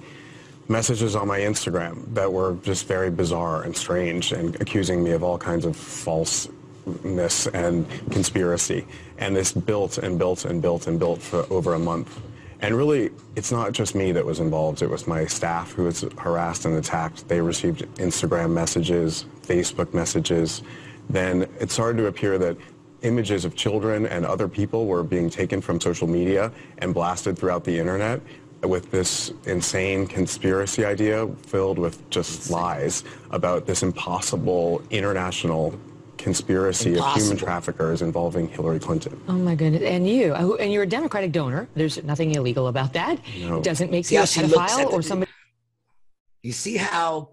messages on my Instagram that were just very bizarre and strange and accusing me of all kinds of falseness and conspiracy. And this built and built and built and built for over a month. And really, it's not just me that was involved. It was my staff who was harassed and attacked. They received Instagram messages, Facebook messages. Then it started to appear that images of children and other people were being taken from social media and blasted throughout the internet with this insane conspiracy idea filled with just lies about this impossible international conspiracy of human traffickers involving Hillary Clinton. Oh my goodness! And you, uh, and you're a Democratic donor. There's nothing illegal about that. No. It doesn't make See you a how she looks pedophile or somebody. You see how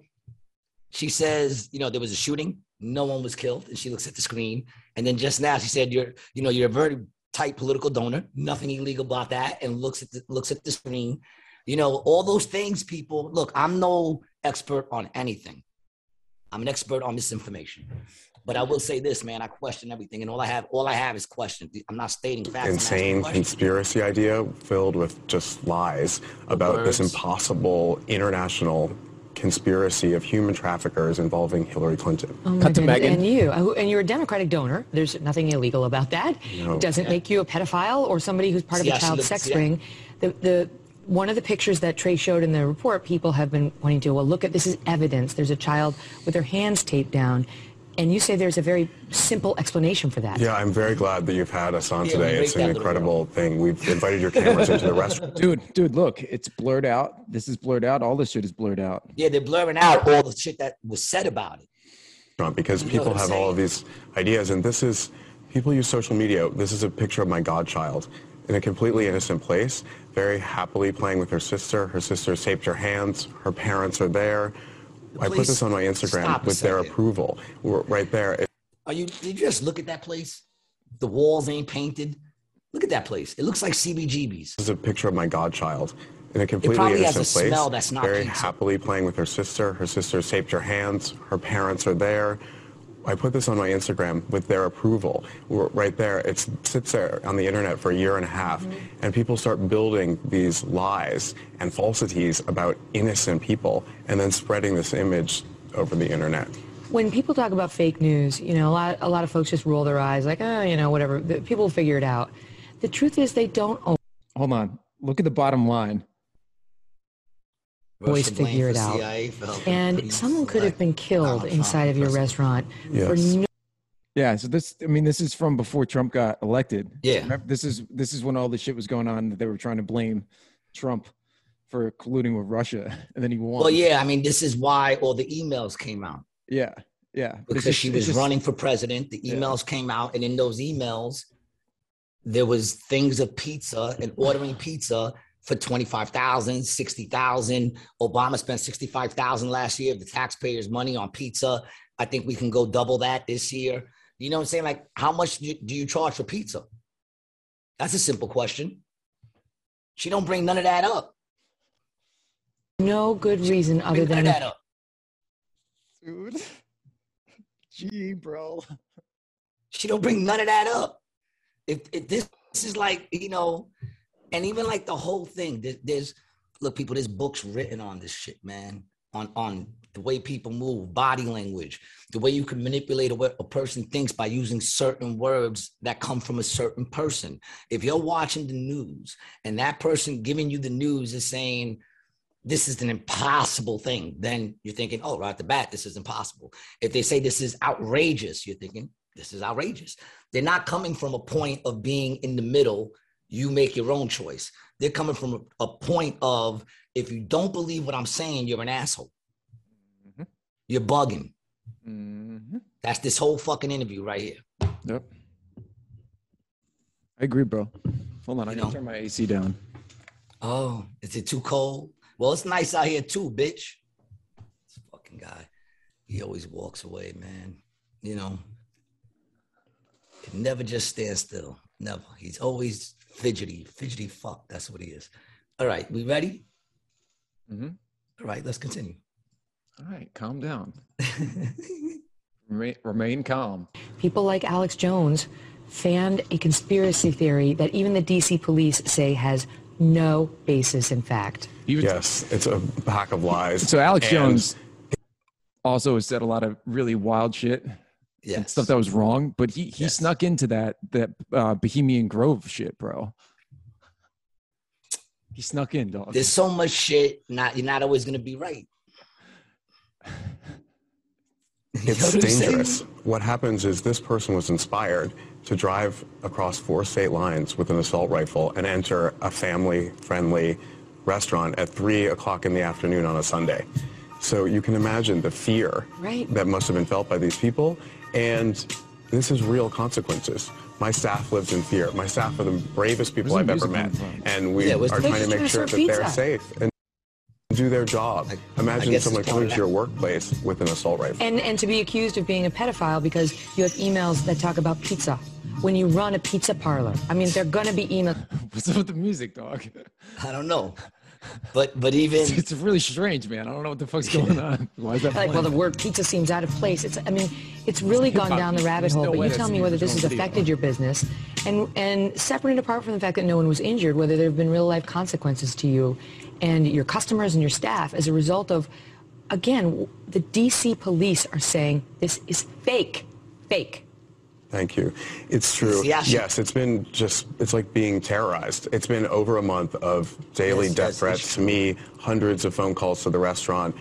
she says, you know, there was a shooting, no one was killed, and she looks at the screen. And then just now she said, you're, you know, you're a very tight political donor, nothing illegal about that, and looks at the looks at the screen. You know, all those things, people. Look, I'm no expert on anything. I'm an expert on misinformation. But I will say this, man. I question everything, and all I have, all I have is questions I'm not stating facts. Insane conspiracy idea filled with just lies about this impossible international conspiracy of human traffickers involving Hillary Clinton. Oh Cut to. Megan. And you, uh, who- and you're a Democratic donor. There's nothing illegal about that. No. It doesn't make you a pedophile or somebody who's part of how a child looks- sex see ring. The, the, one of the pictures that Trey showed in the report, people have been pointing to, well, look at this is evidence. There's a child with her hands taped down. And you say there's a very simple explanation for that. Yeah, I'm very glad that you've had us on Yeah, today. It's an incredible thing. We've invited your cameras into the restaurant. Dude, dude, look, it's blurred out. This is blurred out. All this shit is blurred out. Yeah, they're blurring out all the shit that was said about it. restaurant because know people what I'm have all of these ideas and this is people use social media this is a picture of my godchild in a completely innocent place very happily playing with her sister her sister's taped her hands her parents are there i put this on my instagram with their approval right there Are you? Did you just look at that place? The walls ain't painted. Look at that place. It looks like CBGB's. this is a picture of my godchild in a completely it probably has a place smell that's not very happily playing with her sister her sister's taped her hands her parents are there I put this on my Instagram with their approval. Right there. It sits there on the internet for a year and a half, Mm-hmm. and people start building these lies and falsities about innocent people, and then spreading this image over the internet. When people talk about fake news, you know, a lot, a lot of folks just roll their eyes like, oh, you know, whatever. The- People figure it out. The truth is they don't Hold on. Look at the bottom line. Always figure it out. CIA for helping And someone could have been killed inside of your president. restaurant for no Yeah, so this I mean this is from before Trump got elected. Yeah. Remember, This is this is when all this shit was going on that they were trying to blame Trump for colluding with Russia and then he won. Well, yeah. I mean, this is why all the emails came out Yeah. Yeah. Because just- she was just- running for president. The Yeah. emails came out, and in those emails, there was things of pizza and ordering pizza for 25,000, 60,000. Obama spent 65,000 last year of the taxpayers' money on pizza. I think we can go double that this year. You know what I'm saying? Like, how much do you, do you charge for pizza? That's a simple question. She don't bring none of that up. no good reason other than that up. dude. Gee, bro. She don't bring none of that up. If, if this, this is like, you know, and even like the whole thing, there, there's look, people, there's books written on this shit, man. On on the way people move, body language, the way you can manipulate a person thinks by using certain words that come from a certain person. If you're watching the news and that person giving you the news is saying this is an impossible thing, then you're thinking, oh, right at the bat, this is impossible. If they say this is outrageous, you're thinking, this is outrageous. They're not coming from a point of being in the middle. You make your own choice. They're coming from a, a point of if you don't believe what I'm saying, you're an asshole. Mhm. You're bugging. Mhm. That's this whole fucking interview right here. Yep. I agree, bro. Hold on, I You can turn my AC down. Oh, is it too cold? Well, it's nice out here too, bitch. This fucking guy. He always walks away, man. You know, he never just stands still. Never. He's always fidgety, fidgety fuck. That's what he is. All right, we ready? Mhm. All right, let's continue. All right, calm down. Remain, remain calm. people like Alex Jones fanned a conspiracy theory that even the DC police say has no basis in fact. You- Yes, it's a pack of lies. So Alex And Jones also has said a lot of really wild shit and stuff that was wrong, but he he Yes. snuck into that that uh, Bohemian Grove shit, bro. He snuck in, dog. There's so much shit. Not you're not always gonna be right. You It's know what dangerous. What happens is this person was inspired to drive across four state lines with an assault rifle and enter a family-friendly restaurant at three o'clock in the afternoon on a Sunday. So you can imagine the fear Right. that must have been felt by these people. And this is real consequences. My staff lives in fear. My staff are the bravest people Where's I've ever met. And we Yeah, are trying to make sure that to they're safe and do their job. I- I Imagine guess someone coming to your workplace with an assault rifle. And and to be accused of being a pedophile because you have emails that talk about pizza. When you run a pizza parlor. I mean they're gonna be emails What's up with the music, dog? I don't know. But but even It's, it's really strange, man. I don't know what the fuck's going on. Why is that? like, well, the word pizza seems out of place. It's, I mean, it's really gone Hip-hop down the rabbit hole. no But you tell me whether this has original video. affected your business, and and separate and apart from the fact that no one was injured, whether there have been real life consequences to you and your customers and your staff as a result of, again, the DC police are saying this is fake, fake. Thank you. It's true. Sure. Yes, it's been just, it's like being terrorized. It's been over a month of daily Yes, death yes, threats to me, hundreds of phone calls to the restaurant,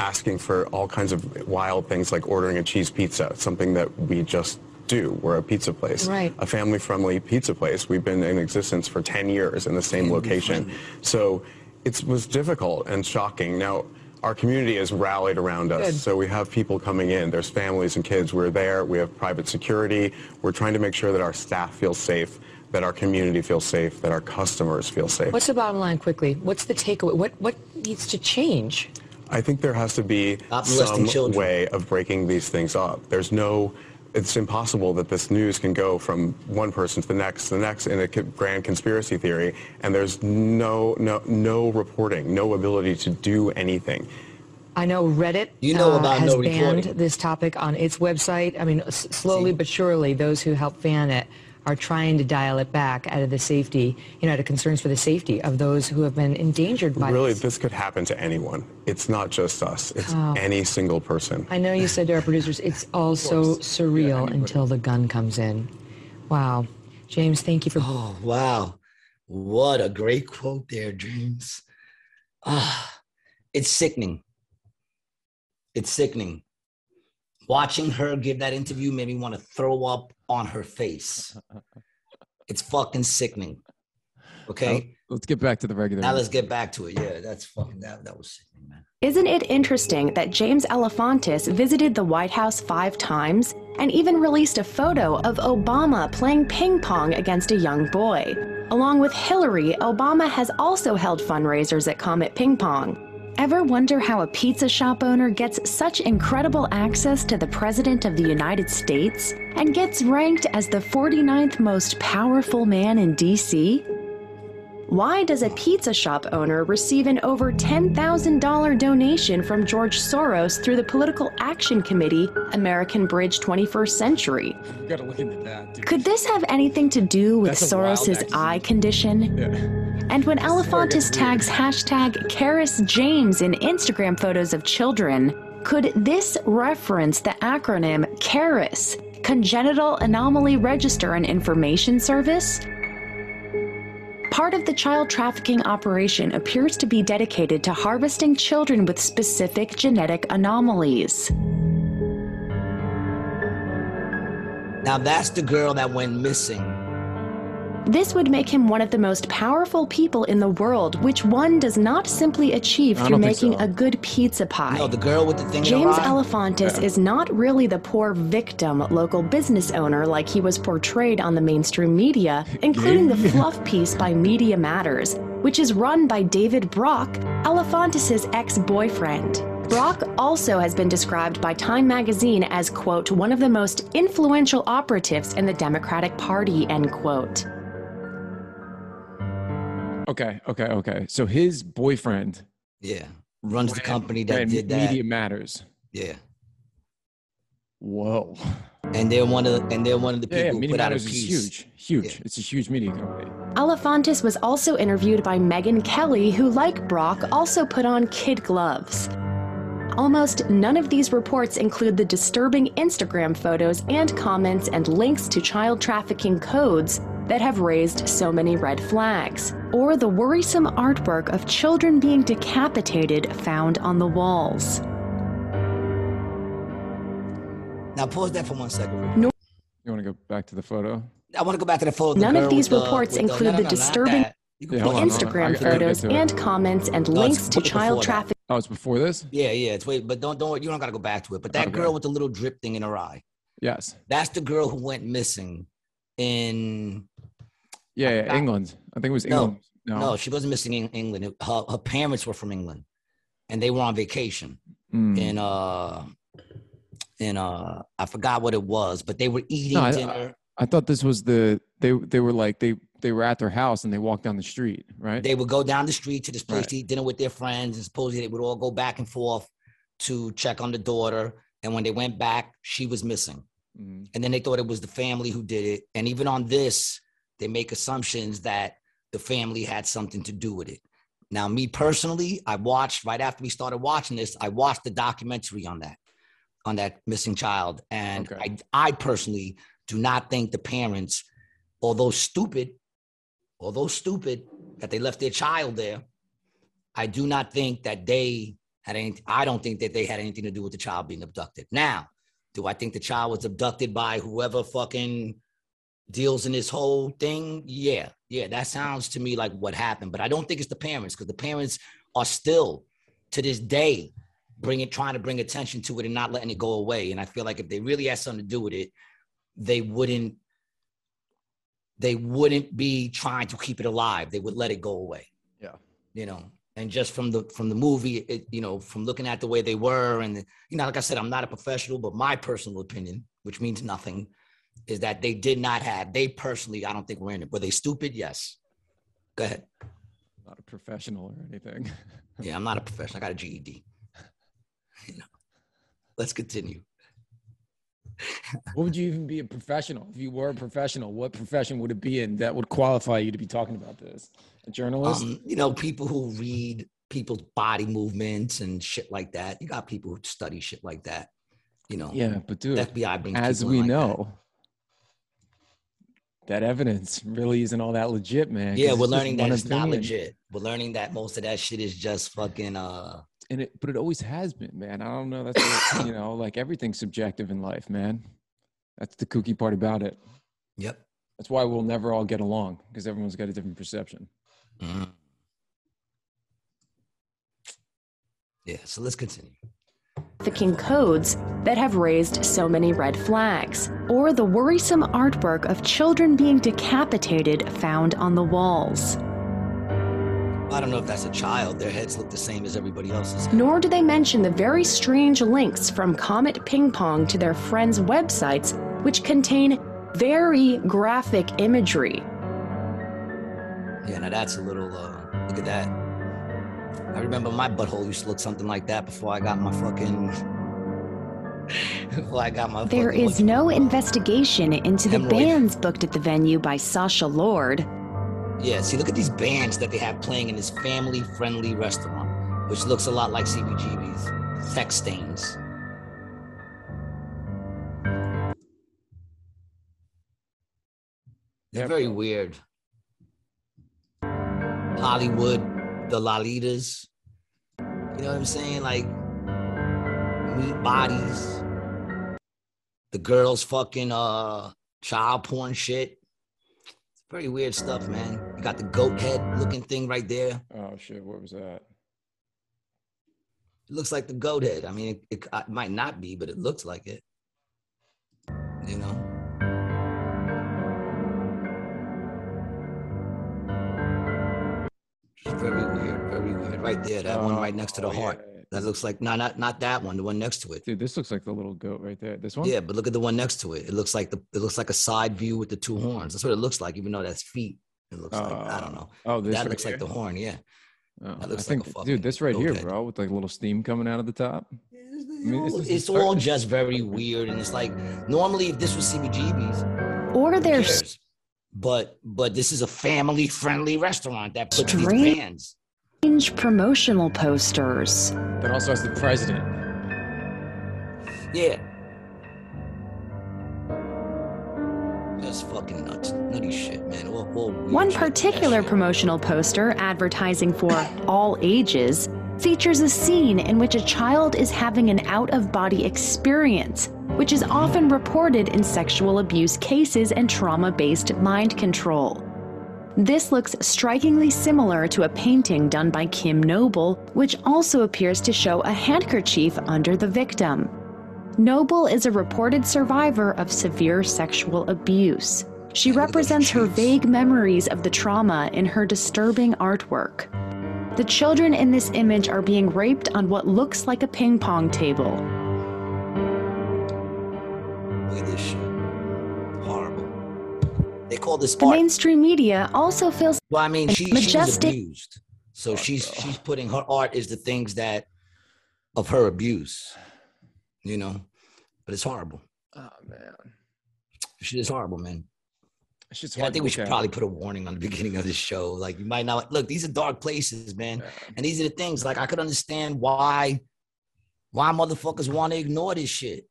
asking for all kinds of wild things like ordering a cheese pizza, something that we just do. We're a pizza place, Right. a family-friendly pizza place. We've been in existence for 10 years in the same location. So it was difficult and shocking. Now, our community has rallied around us. Good. So we have people coming in. There's families and kids. We're there. We have private security. We're trying to make sure that our staff feels safe, that our community feels safe, that our customers feel safe. What's the bottom line, quickly? What's the takeaway? What what needs to change? I think there has to be Stop some children. way of breaking these things up. There's no, it's impossible that this news can go from one person to the next, to the next in a grand conspiracy theory, and there's no, no, no reporting, no ability to do anything. I know Reddit You know uh, has no banned this topic on its website. I mean, s- slowly but surely, those who help ban it are trying to dial it back out of the safety, you know, out of concerns for the safety of those who have been endangered by Really, this. this could happen to anyone. It's not just us. It's Oh. any single person. I know you said to our producers, it's all so surreal until the gun comes in. Wow. James, thank you for. Oh, wow. What a great quote there, James. Ah, it's sickening. It's sickening. Watching her give that interview made me want to throw up on her face. It's fucking sickening. Okay. Let's get back to the regular. Now let's get back to it. Yeah, that's fucking that that was sickening, man. Isn't it interesting that James Alefantis visited the White House five times and even released a photo of Obama playing ping pong against a young boy? Along with Hillary, Obama has also held fundraisers at Comet Ping Pong. Ever wonder how a pizza shop owner gets such incredible access to the President of the United States and gets ranked as the 49th most powerful man in D.C.? Why does a pizza shop owner receive an over $10,000 donation from George Soros through the Political Action Committee, American Bridge 21st Century? You gotta look into that. Could this have anything to do with That's Soros's eye condition? Yeah. And when Alefantis tags hashtag Karis James in Instagram photos of children, could this reference the acronym CARIS, Congenital Anomaly Register and Information Service? Part of the child trafficking operation appears to be dedicated to harvesting children with specific genetic anomalies. Now that's the girl that went missing. This would make him one of the most powerful people in the world, which one does not simply achieve through making so. a good pizza pie. No, the girl with the thing James in her eye. Alefantis is not really the poor victim local business owner like he was portrayed on the mainstream media, including the fluff piece by Media Matters, which is run by David Brock, Alefantis' ex-boyfriend. Brock also has been described by Time magazine as, quote, one of the most influential operatives in the Democratic Party, end quote. Okay, okay, okay. So his boyfriend Yeah, runs the company that did that. Media Matters. Yeah, Whoa. and they're one of the, and they're one of the people Yeah, yeah. who Media put out a Matters is piece. huge, huge. Yeah. It's a huge media company. Alefantis was also interviewed by Megyn Kelly, who, like Brock, also put on kid gloves. Almost none of these reports include the disturbing Instagram photos and comments and links to child trafficking codes that have raised so many red flags, or the worrisome artwork of children being decapitated found on the walls. Now pause that for one second. No- You want to go back to the photo? I want to go back to the photo. the None of these with the- reports with include no, no, the disturbing that. You can Yeah, on, hold on. Instagram photos and comments and No, links to child trafficking. Oh, it's before this? Yeah, yeah. It's wait, but don't don't you don't gotta go back to it. But that Okay. girl with the little drip thing in her eye, Yes. that's the girl who went missing in Yeah, yeah. England. I think it was England. No. no, she wasn't missing in England. It- Her, her parents were from England and they were on vacation Mm. in uh in uh I forgot what it was, but they were eating No, I- dinner. I thought this was the they they were like they they were at their house and they walked down the street, right? They would go down the street to this place Right. to eat dinner with their friends, and supposedly they would all go back and forth to check on the daughter. And when they went back, she was missing. Mhm. And then they thought it was the family who did it. And even on this, they make assumptions that the family had something to do with it. Now, me personally, I watched right after we started watching this, I watched the documentary on that, on that missing child. And Okay. I, I personally do not think the parents, although stupid, although stupid that they left their child there, I do not think that they had any, I don't think that they had anything to do with the child being abducted. Now, do I think the child was abducted by whoever fucking deals in this whole thing? Yeah, yeah, that sounds to me like what happened. But I don't think it's the parents because the parents are still to this day bringing trying to bring attention to it and not letting it go away. And I feel like if they really had something to do with it, they wouldn't they wouldn't be trying to keep it alive. They would let it go away. Yeah. You know, and just from the from the movie, it, you know, from looking at the way they were, and you know, like I said, I'm not a professional, but my personal opinion, which means nothing, is that they did not have. They personally, I don't think were in it. Were they stupid? Yes. Go ahead. Not a professional or anything. Yeah, I'm not a professional. I got a GED. You know. Let's continue. what would you even be a professional? If you were a professional, what profession would it be in that would qualify you to be talking about this? A journalist? Um, you know, people who read people's body movements and shit like that. You got people who study shit like that. You know, yeah, but dude, FBI brings as we like know, that. Evidence really isn't all that legit, man. Yeah, we're learning that it's not legit. We're learning that most of that shit is just fucking uh and it but it always has been man i don't know that's what, you know like everything's subjective in life man that's the kooky part about it yep. that's why we'll never all get along because everyone's got a different perception Mhm. Yeah, so let's continue. Trafficking codes that have raised so many red flags, or the worrisome artwork of children being decapitated found on the walls. I don't know if that's a child. Their heads look the same as everybody else's. Nor do they mention the very strange links from Comet Ping Pong to their friends' websites, which contain very graphic imagery. Yeah, now that's a little uh look at that. I remember my butthole used to look something like that before I got my fucking before I got my There fucking- is no investigation into the bands booked at the venue by Sasha Lord. Yeah, see, look at these bands that they have playing in this family friendly restaurant, which looks a lot like CBGB's sex stains. They're very weird. Hollywood, the Lolitas. You know what I'm saying? Like meat bodies. The girls fucking uh child porn shit. It's very weird stuff, man. You got the goat head looking thing right there. oh shit what was that It looks like the goat head. I mean, it, it, it might not be, but it looks like it. You know? Very weird, very weird. Right there, that one right next to the Oh, heart. yeah. That looks like no, not not that one. The one next to it. dude this looks like the little goat right there this one Yeah, but look at the one next to it. It looks like the it looks like a side view with the two horns. That's what it looks like, even though that's feet. It looks like I don't oh. know. oh this That right looks like the horn. Yeah. Oh, that I looks like think a dude this right here head. bro with like a little steam coming out of the top mean, this is it's all just very weird, and it's like normally if this was CBGB's, Or there's. cares? But but this is a family friendly restaurant that puts these Strange. bands. strange promotional posters. that also has the president Yeah. Just fucking nuts, nutty shit, man. All, all One particular promotional poster advertising for all ages features a scene in which a child is having an out of body experience, which is often reported in sexual abuse cases and trauma based mind control. This looks strikingly similar to a painting done by Kim Noble, which also appears to show a handkerchief under the victim. Noble is a reported survivor of severe sexual abuse. She Yeah, look at those represents her vague memories of the trauma in her disturbing artwork. The children in this image are being raped on what looks like a ping pong table. Look at this shit. Horrible. They call this The art. mainstream media also feels Well, I mean, she, she was abused, so oh, she's she's putting her art is the things that of her abuse, you know. But it's horrible. Oh man, Shit is horrible, man. Yeah, I think we should at. probably put a warning on the beginning of the show. Like, you might not look. These are dark places, man, and these are the things. Like, I could understand why why motherfuckers want to ignore this shit.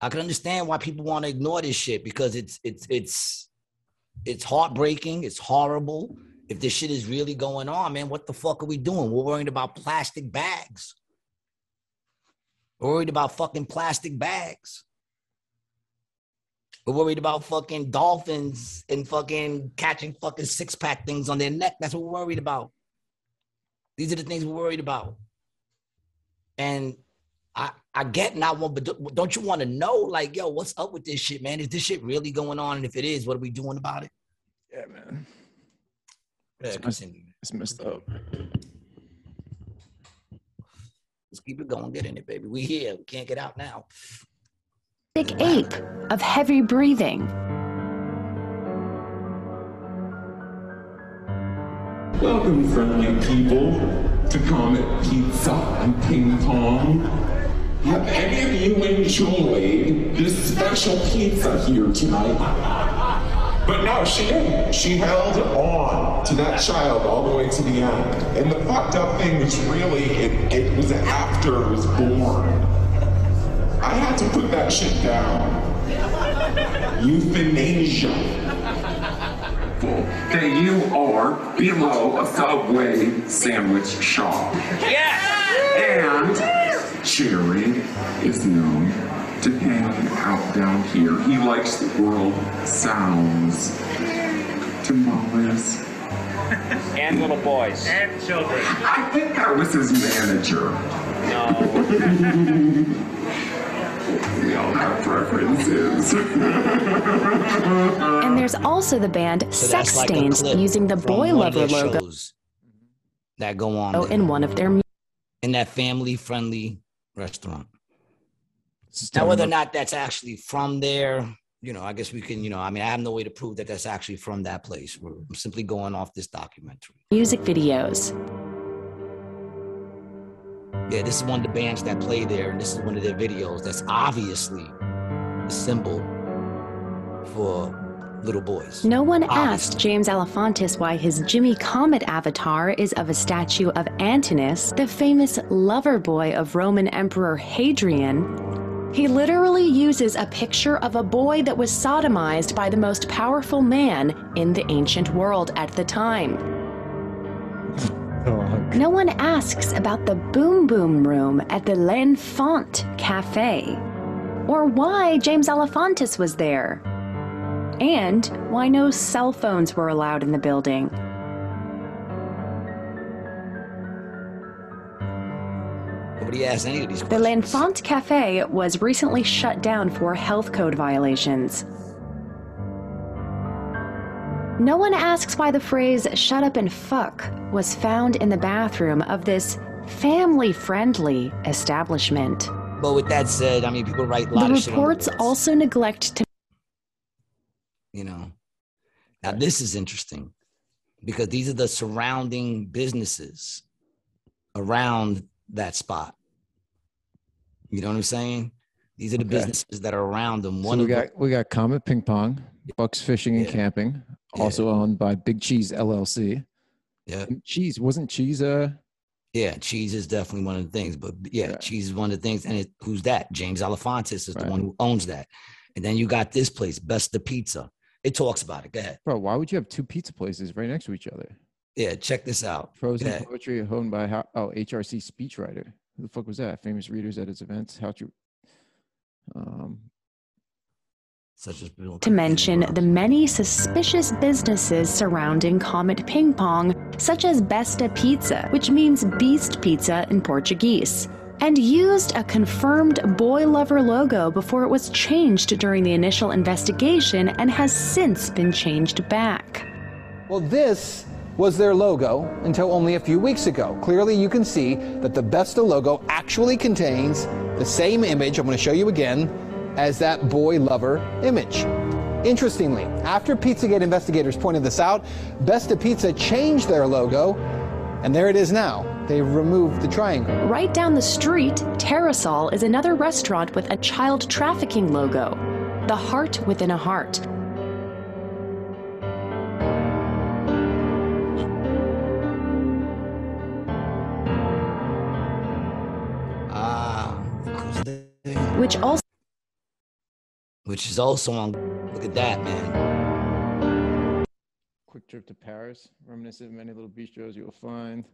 I could understand why people want to ignore this shit because it's it's it's it's heartbreaking. It's horrible. If this shit is really going on, man, what the fuck are we doing? We're worrying about plastic bags. We're worried about fucking plastic bags. We're worried about fucking dolphins and fucking catching fucking six pack things on their neck. That's what we're worried about. These are the things we're worried about. And I I get not one, but don't- you want to know, like, yo, what's up with this shit, man? Is this shit really going on? And if it is, what are we doing about it? Yeah, man, Yeah, continue. it's messed up. Let's keep it going. Get in it, baby. We here. We can't get out now. Ape of heavy breathing. Welcome, friendly people, to Comet Pizza and Ping Pong. Have any of you enjoyed this special pizza here tonight? But no, she didn't. She held on to that child all the way to the end. And the fucked up thing was really, it, it was after it was born. I had to put that shit down. Euthanasia that you are below a Subway sandwich shop. Yes! And Jerry is known to hang out down here. He likes the world sounds. Tamales. And little boys. And children. I think that was his manager. No. We all have preferences. And there's also the band So Sex that's like Stains using the from Boy Lover logo that go on oh, there in one of their in that family friendly restaurant. This Now, whether or not that's actually from there, you know, I guess we can, you know, I mean, I have no way to prove that that's actually from that place. We're simply going off this documentary. music videos. Yeah, this is one of the bands that play there, and this is one of their videos. That's obviously a symbol for little boys. No one Obviously. asked James Alefantis why his Jimmy Comet avatar is of a statue of Antinous, the famous lover boy of Roman Emperor Hadrian. He literally uses a picture of a boy that was sodomized by the most powerful man in the ancient world at the time. No one asks about the Boom Boom Room at the L'Enfant Cafe, or why James Alefantis was there, and why no cell phones were allowed in the building. Nobody asked any of these The questions. L'Enfant Cafe was recently shut down for health code violations. No one asks why the phrase shut up and fuck was found in the bathroom of this family friendly establishment. But with that said, I mean, people write a lot The of shit the reports also neglect to you know. Now this is interesting because these are the surrounding businesses around that spot. You know what I'm saying? These are the Okay. businesses that are around them. So One we of got we got Comet Ping Pong, Bucks Fishing and Yeah. Camping, Yeah. also owned by Big Cheese LLC. yeah, And Cheese wasn't Cheese uh yeah, cheese is definitely one of the things. But yeah, Yeah. cheese is one of the things. And it, who's that? James Alefantis is the one who owns that. And then you got this place, Besta Pizza. It talks about it. Go ahead. bro? Why would you have two pizza places right next to each other? Yeah, check this out. Frozen Yeah. poetry owned by how, oh HRC speechwriter. Who the fuck was that? Famous readers at its events. How you um Such as Bill to mention the many suspicious businesses surrounding Comet Ping Pong, such as Besta Pizza, which means beast pizza in Portuguese, and used a confirmed boy lover logo before it was changed during the initial investigation and has since been changed back. Well, this was their logo until only a few weeks ago. Clearly, you can see that the Besta logo actually contains the same image, I'm going to show you again, as that boy lover image. Interestingly, after Pizzagate investigators pointed this out, Besta Pizza changed their logo, and there it is now. They've removed the triangle. Right down the street, Terrasol is another restaurant with a child trafficking logo the heart within a heart. Ah, which also which is also on. Look at that, man. Quick trip to Paris, reminiscent of many little bistros you will find.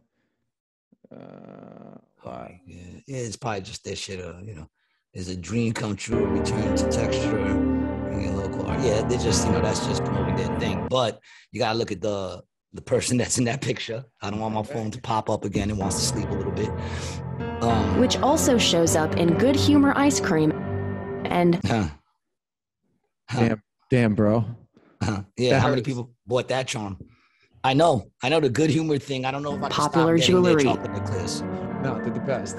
Uh, wow. Yeah, yeah, it's probably just that shit. Uh, you know, is a dream come true, return to texture, bringing local art. Yeah, they just, you know, that's just promoting their thing. But you gotta look at the the person that's in that picture. I don't want my phone to pop up again It wants to sleep a little bit. Um, which also shows up in Good Humor ice cream and huh, Damn, damn, bro. huh. yeah, That how many people bought that charm? I know, I know the good humor thing. I don't know if I can stop Popular their jewelry. No, they're the best.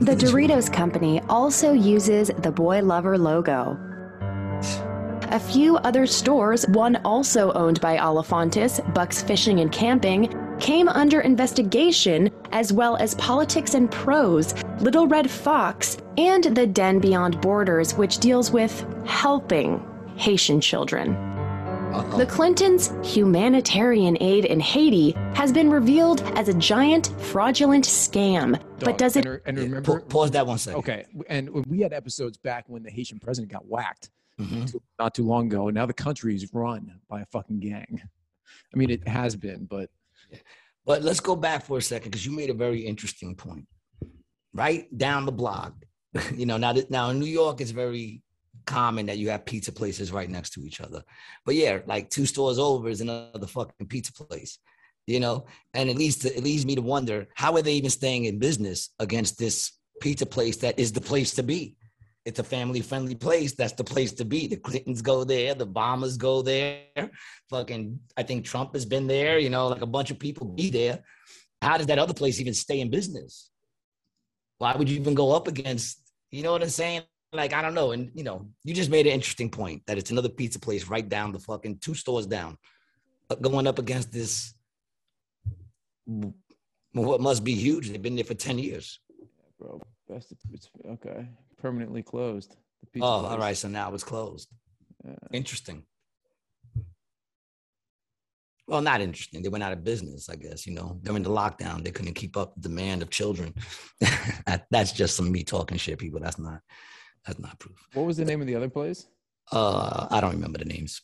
the Doritos Company also uses the Boy Lover logo. A few other stores, one also owned by Alefantis, Bucks Fishing and Camping, came under investigation, as well as Politics and Prose, Little Red Fox, and the Den Beyond Borders, which deals with helping Haitian children. Uh-oh. The Clintons' humanitarian aid in Haiti has been revealed as a giant fraudulent scam. But does it And, and remember, pa- pause that one second. okay, and we had episodes back when the Haitian president got whacked Mhm. too- not too long ago, and now the country is run by a fucking gang. I mean, it has been, but But let's go back for a second because you made a very interesting point. Right down the block, you know, now now in New York, it's very common that you have pizza places right next to each other. But yeah, like two stores over is another fucking pizza place, you know. And it leads to it leads me to wonder how are they even staying in business against this pizza place that is the place to be. It's a family friendly place. That's the place to be. The Clintons go there. The Bombers go there. Fucking, I think Trump has been there. You know, like a bunch of people be there. How does that other place even stay in business? Why would you even go up against? You know what I'm saying? Like I don't know. And you know, you just made an interesting point that it's another pizza place right down the fucking two stores down, but going up against this. What must be huge? They've been there for ten years. bro, best it's okay. Permanently closed. Oh, place. all right. So now it's closed. Yeah. Interesting. Well, not interesting. They went out of business, I guess. You know, during the lockdown, they couldn't keep up the demand of children. That's just some me talking shit, people. That's not. That's not proof. What was the name of the other place? Uh, I don't remember the names.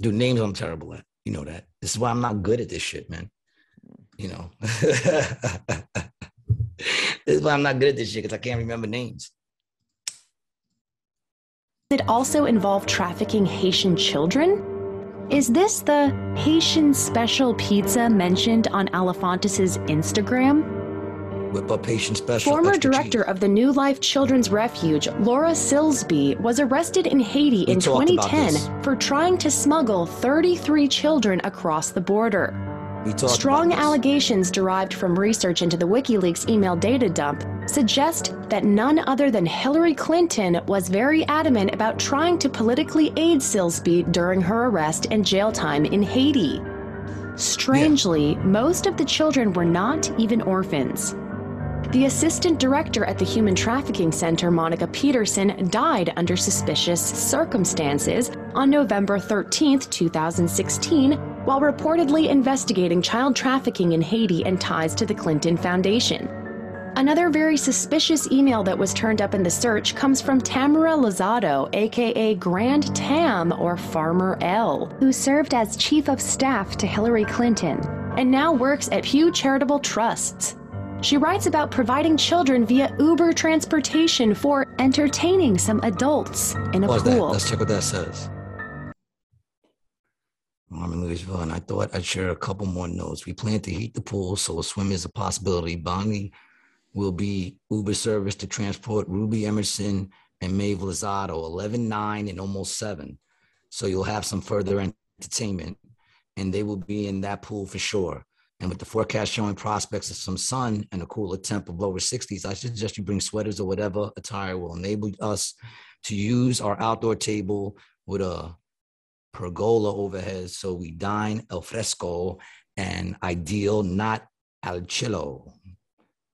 Dude, names I'm terrible at. You know that. This is why I'm not good at this shit, man. You know. this is why I'm not good at this shit because I can't remember names. It also involve trafficking Haitian children? Is this the Haitian special pizza mentioned on Alefantis' Instagram? Whip up Haitian special. Former director of the New Life Children's Refuge, Laura Silsby, was arrested in Haiti We in 2010 for trying to smuggle 33 children across the border. We talked about Strong allegations derived from research into the WikiLeaks email data dump suggest that none other than Hillary Clinton was very adamant about trying to politically aid Silsby during her arrest and jail time in Haiti. Strangely, most of the children were not even orphans. The assistant director at the Human Trafficking Center, Monica Petersen, died under suspicious circumstances on November 13, 2016, while reportedly investigating child trafficking in Haiti and ties to the Clinton Foundation. Another very suspicious email that was turned up in the search comes from Tamera Luzzatto, aka Grand Tam or Farmer L, who served as chief of staff to Hillary Clinton and now works at Pew Charitable Trusts. She writes about providing children via Uber transportation for entertaining some adults in a Pause that. pool. Let's check what that says. I'm in Louisville, and I thought I'd share a couple more notes. We plan to heat the pool, so a swim is a possibility. Bonnie will be Uber service to transport Ruby Emerson and Maeve Luzzatto, 11, 9, and almost 7. So you'll have some further entertainment, and they will be in that pool for sure. And with the forecast showing prospects of some sun and a cooler temp of lower 60s, I suggest you bring sweaters or whatever attire will enable us to use our outdoor table with a pergola overhead. So we dine al fresco and ideal, not al chillo.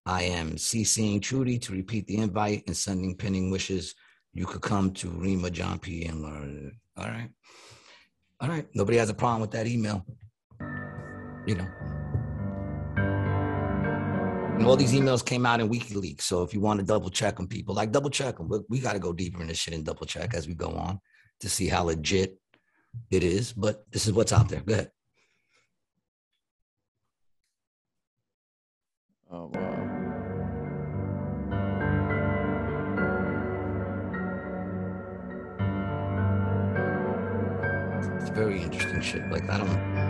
I am CCing Trudy to repeat the invite and sending pending wishes. You could come to Rima John P and learn. All right. All right. Nobody has a problem with that email. You know. And all these mm. emails came out in WikiLeaks. So if you want to double check them, people like double check them. We got to go deeper in this shit and double check as we go on to see how legit it is. But this is what's out there. Go ahead. Oh wow. It's very interesting shit. Like I don't.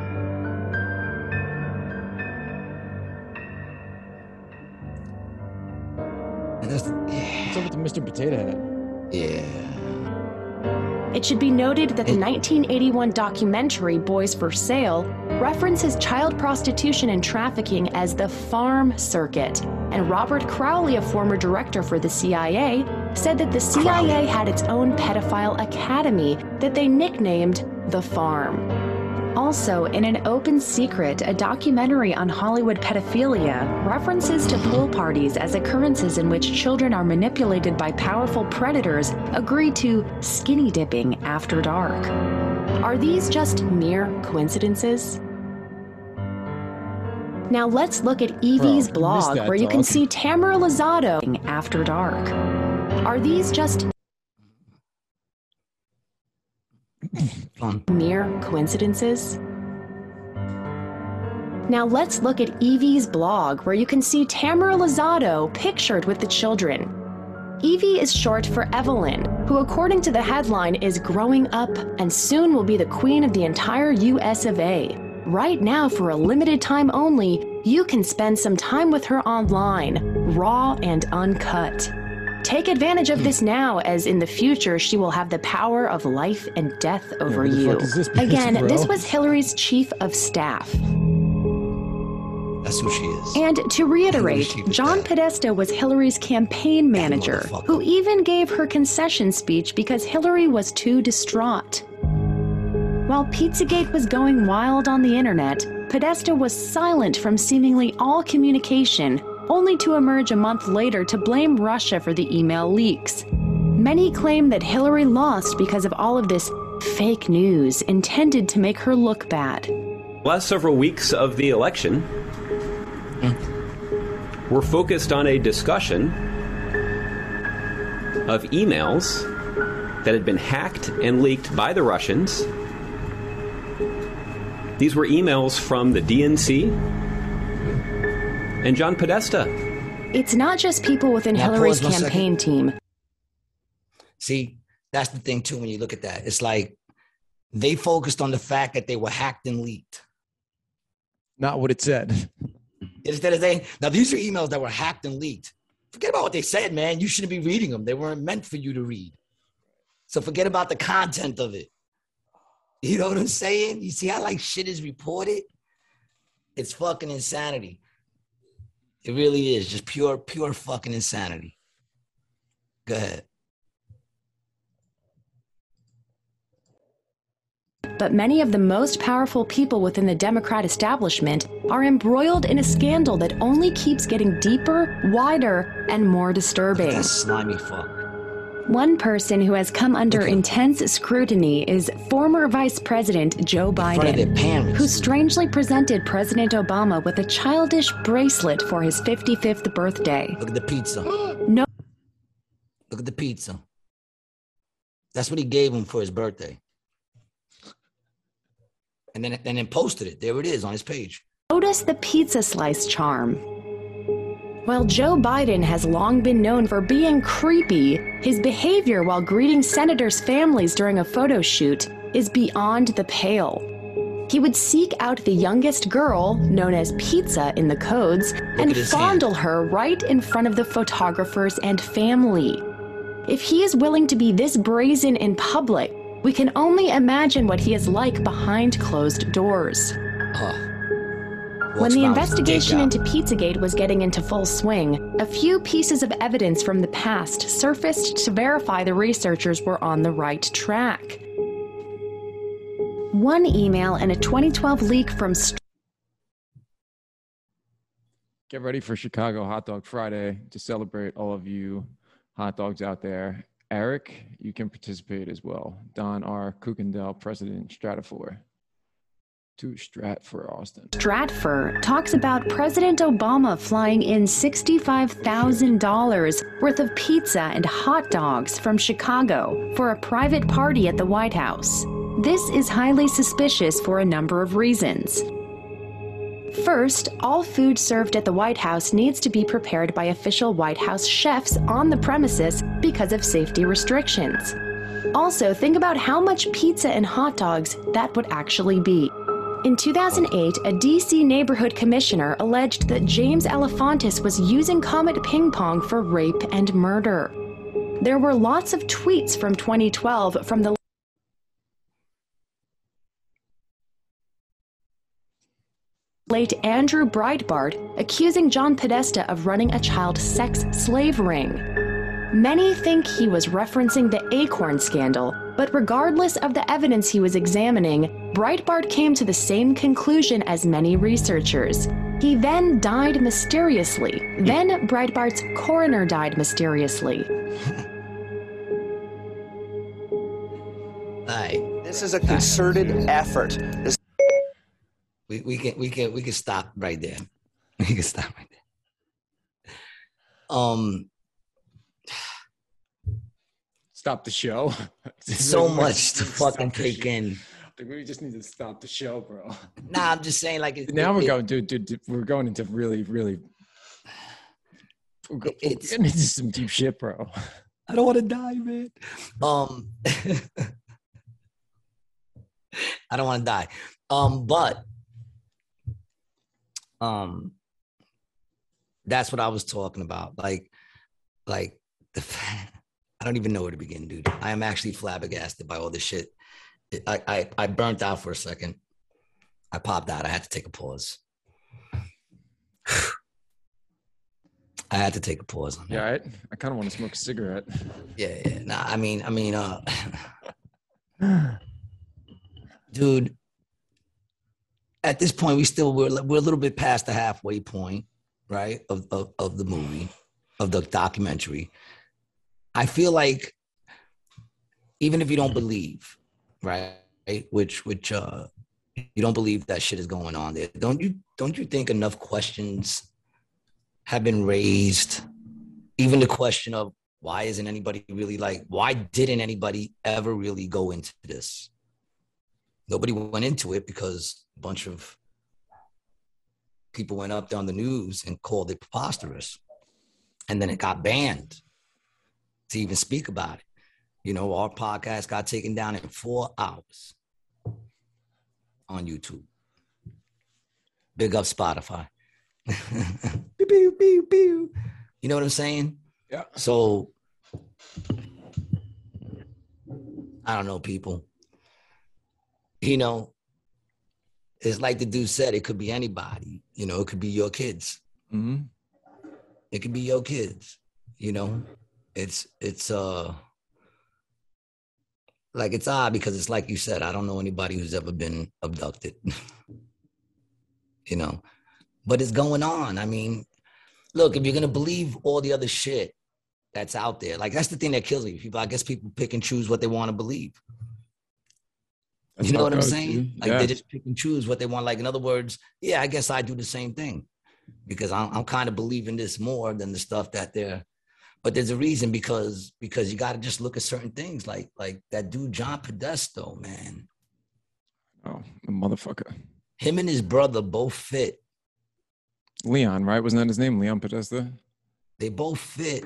And that's What's up with the Mr. Potato Head? yeah. It should be noted that the 1981 documentary Boys for Sale references child prostitution and trafficking as the farm circuit. And Robert Crowley, a former director for the CIA, said that the CIA had its own pedophile academy that they nicknamed the Farm. Also, in an open secret, a documentary on Hollywood pedophilia references to pool parties as occurrences in which children are manipulated by powerful predators agree to skinny dipping after dark. Are these just mere coincidences? Now let's look at Evie's Bro, blog where you can see Tamera Luzzatto after dark. Are these just Fun. Mere coincidences? Now let's look at Evie's blog, where you can see Tamera Luzzatto pictured with the children. Evie is short for Evelyn, who, according to the headline, is growing up and soon will be the queen of the entire US of A. Right now, for a limited time only, you can spend some time with her online, raw and uncut. Take advantage of this now, as in the future she will have the power of life and death over who the you. this bitch, Again, bro? this was Hillary's chief of staff. That's who she is. And to reiterate, John staff. Podesta was Hillary's campaign manager, who even gave her concession speech because Hillary was too distraught. While Pizzagate was going wild on the internet, Podesta was silent from seemingly all communication, only to emerge a month later to blame Russia for the email leaks. Many claim that Hillary lost because of all of this fake news intended to make her look bad. last several weeks of the election were focused on a discussion of emails that had been hacked and leaked by the Russians. These were emails from the DNC and John Podesta. It's not just people within Now, Hillary's pause one campaign team. See, that's the thing too. When you look at that, it's like they focused on the fact that they were hacked and leaked Not what it said. instead of saying, "Now these are emails that were hacked and leaked." Forget about what they said, man. You shouldn't be reading them. They weren't meant for you to read. So forget about the content of it. You know what I'm saying? You see how like shit is reported? It's fucking insanity. It really is just pure, pure fucking insanity. Go ahead. But many of the most powerful people within the Democrat establishment are embroiled in a scandal that only keeps getting deeper, wider, and more disturbing. That slimy fuck. One person who has come under intense scrutiny is former Vice President Joe front of their Biden, who strangely presented President Obama with a childish bracelet for his 55th birthday. Look at the pizza. No. Look at the pizza. That's what he gave him for his birthday. And then and then posted it. There it is on his page. Notice the pizza slice charm. While Joe Biden has long been known for being creepy, his behavior while greeting senators' families during a photo shoot is beyond the pale. He would seek out the youngest girl, known as Pizza in the codes, and at his fondle her right in front of the photographers and family. If he is willing to be this brazen in public, we can only imagine what he is like behind closed doors. Huh. When the around with his investigation into Pizzagate was getting into full swing, a few pieces of evidence from the past surfaced to verify the researchers were on the right track. One email and a 2012 leak from Get ready for Chicago Hot Dog Friday to celebrate all of you hot dogs out there. Eric, you can participate as well. Don R. Kuykendall, President Stratfor. To Stratfor Austin. Stratfor talks about President Obama flying in $65,000 worth of pizza and hot dogs from Chicago for a private party at the White House. This is highly suspicious for a number of reasons. First, all food served at the White House needs to be prepared by official White House chefs on the premises because of safety restrictions. Also, think about how much pizza and hot dogs that would actually be. In 2008, a DC neighborhood commissioner alleged that James Alefantis was using Comet Ping Pong for rape and murder. There were lots of tweets from 2012 from the late Andrew Breitbart accusing John Podesta of running a child sex slave ring. Many think he was referencing the Acorn scandal, but regardless of the evidence he was examining, Breitbart came to the same conclusion as many researchers. He then died mysteriously. Then Breitbart's coroner died mysteriously. Aye. This is a concerted effort. This We, we can we can we can stop right there. We can stop right there. Um, Stop the show. so much to fucking take in. Like, we just need to stop the show, bro. Nah, I'm just saying, like, it, Now it- we're going, dude, dude, dude, We're going into really, really. We're go- we're It's- getting into some deep shit, bro. I don't want to die, man. Um, I don't want to die. Um, but um, that's what I was talking about. Like, like the. fa- I don't even know where to begin, dude. I am actually flabbergasted by all this shit. I I I burnt out for a second. I popped out. I had to take a pause. I had to take a pause on that. Yeah, I, I kind of want to smoke a cigarette. Yeah, yeah. Nah, I mean, I mean, uh, dude. At this point, we still we're we're a little bit past the halfway point, right? Of of, of the movie, of the documentary. I feel like even if you don't believe, right, which which uh you don't believe that shit is going on there, don't you don't you think enough questions have been raised? Even the question of why isn't anybody really like why didn't anybody ever really go into this? Nobody went into it because a bunch of people went up on the news and called it preposterous. And then it got banned to even speak about it. You know, our podcast got taken down in four hours on YouTube. Big up Spotify. Pew, pew, pew. You know what I'm saying? Yeah. So I don't know, people. You know, it's like the dude said, it could be anybody. You know, it could be your kids. hmm It could be your kids. You know, it's it's uh like it's odd because it's like you said, I don't know anybody who's ever been abducted. you know, but it's going on. I mean, look, if you're gonna believe all the other shit that's out there, like that's the thing that kills me. People, I guess people pick and choose what they want to believe. That's you know what I'm saying? Like Yeah. they just pick and choose what they want. Like in other words, yeah, I guess I do the same thing because I'm, I'm kind of believing this more than the stuff that they're. But there's a reason because because you got to just look at certain things like like that dude John Podesta, man. Oh, the motherfucker. Him and his brother both fit. Leon, right? Wasn't that his name? Leon Podesta? They both fit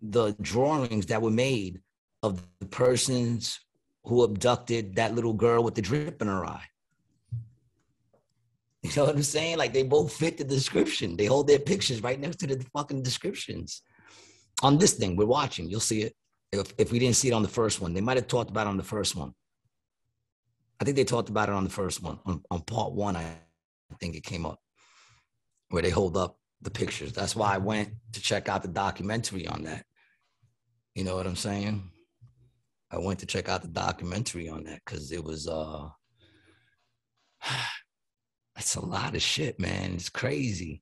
the drawings that were made of the persons who abducted that little girl with the drip in her eye. You know what I'm saying? Like they both fit the description. They hold their pictures right next to the fucking descriptions. On this thing we're watching, you'll see it. If, if we didn't see it on the first one, they might have talked about it on the first one. I think they talked about it on the first one. On, on part one, I think it came up where they hold up the pictures. That's why I went to check out the documentary on that. You know what I'm saying? I went to check out the documentary on that because it was uh it's a lot of shit, man. It's crazy.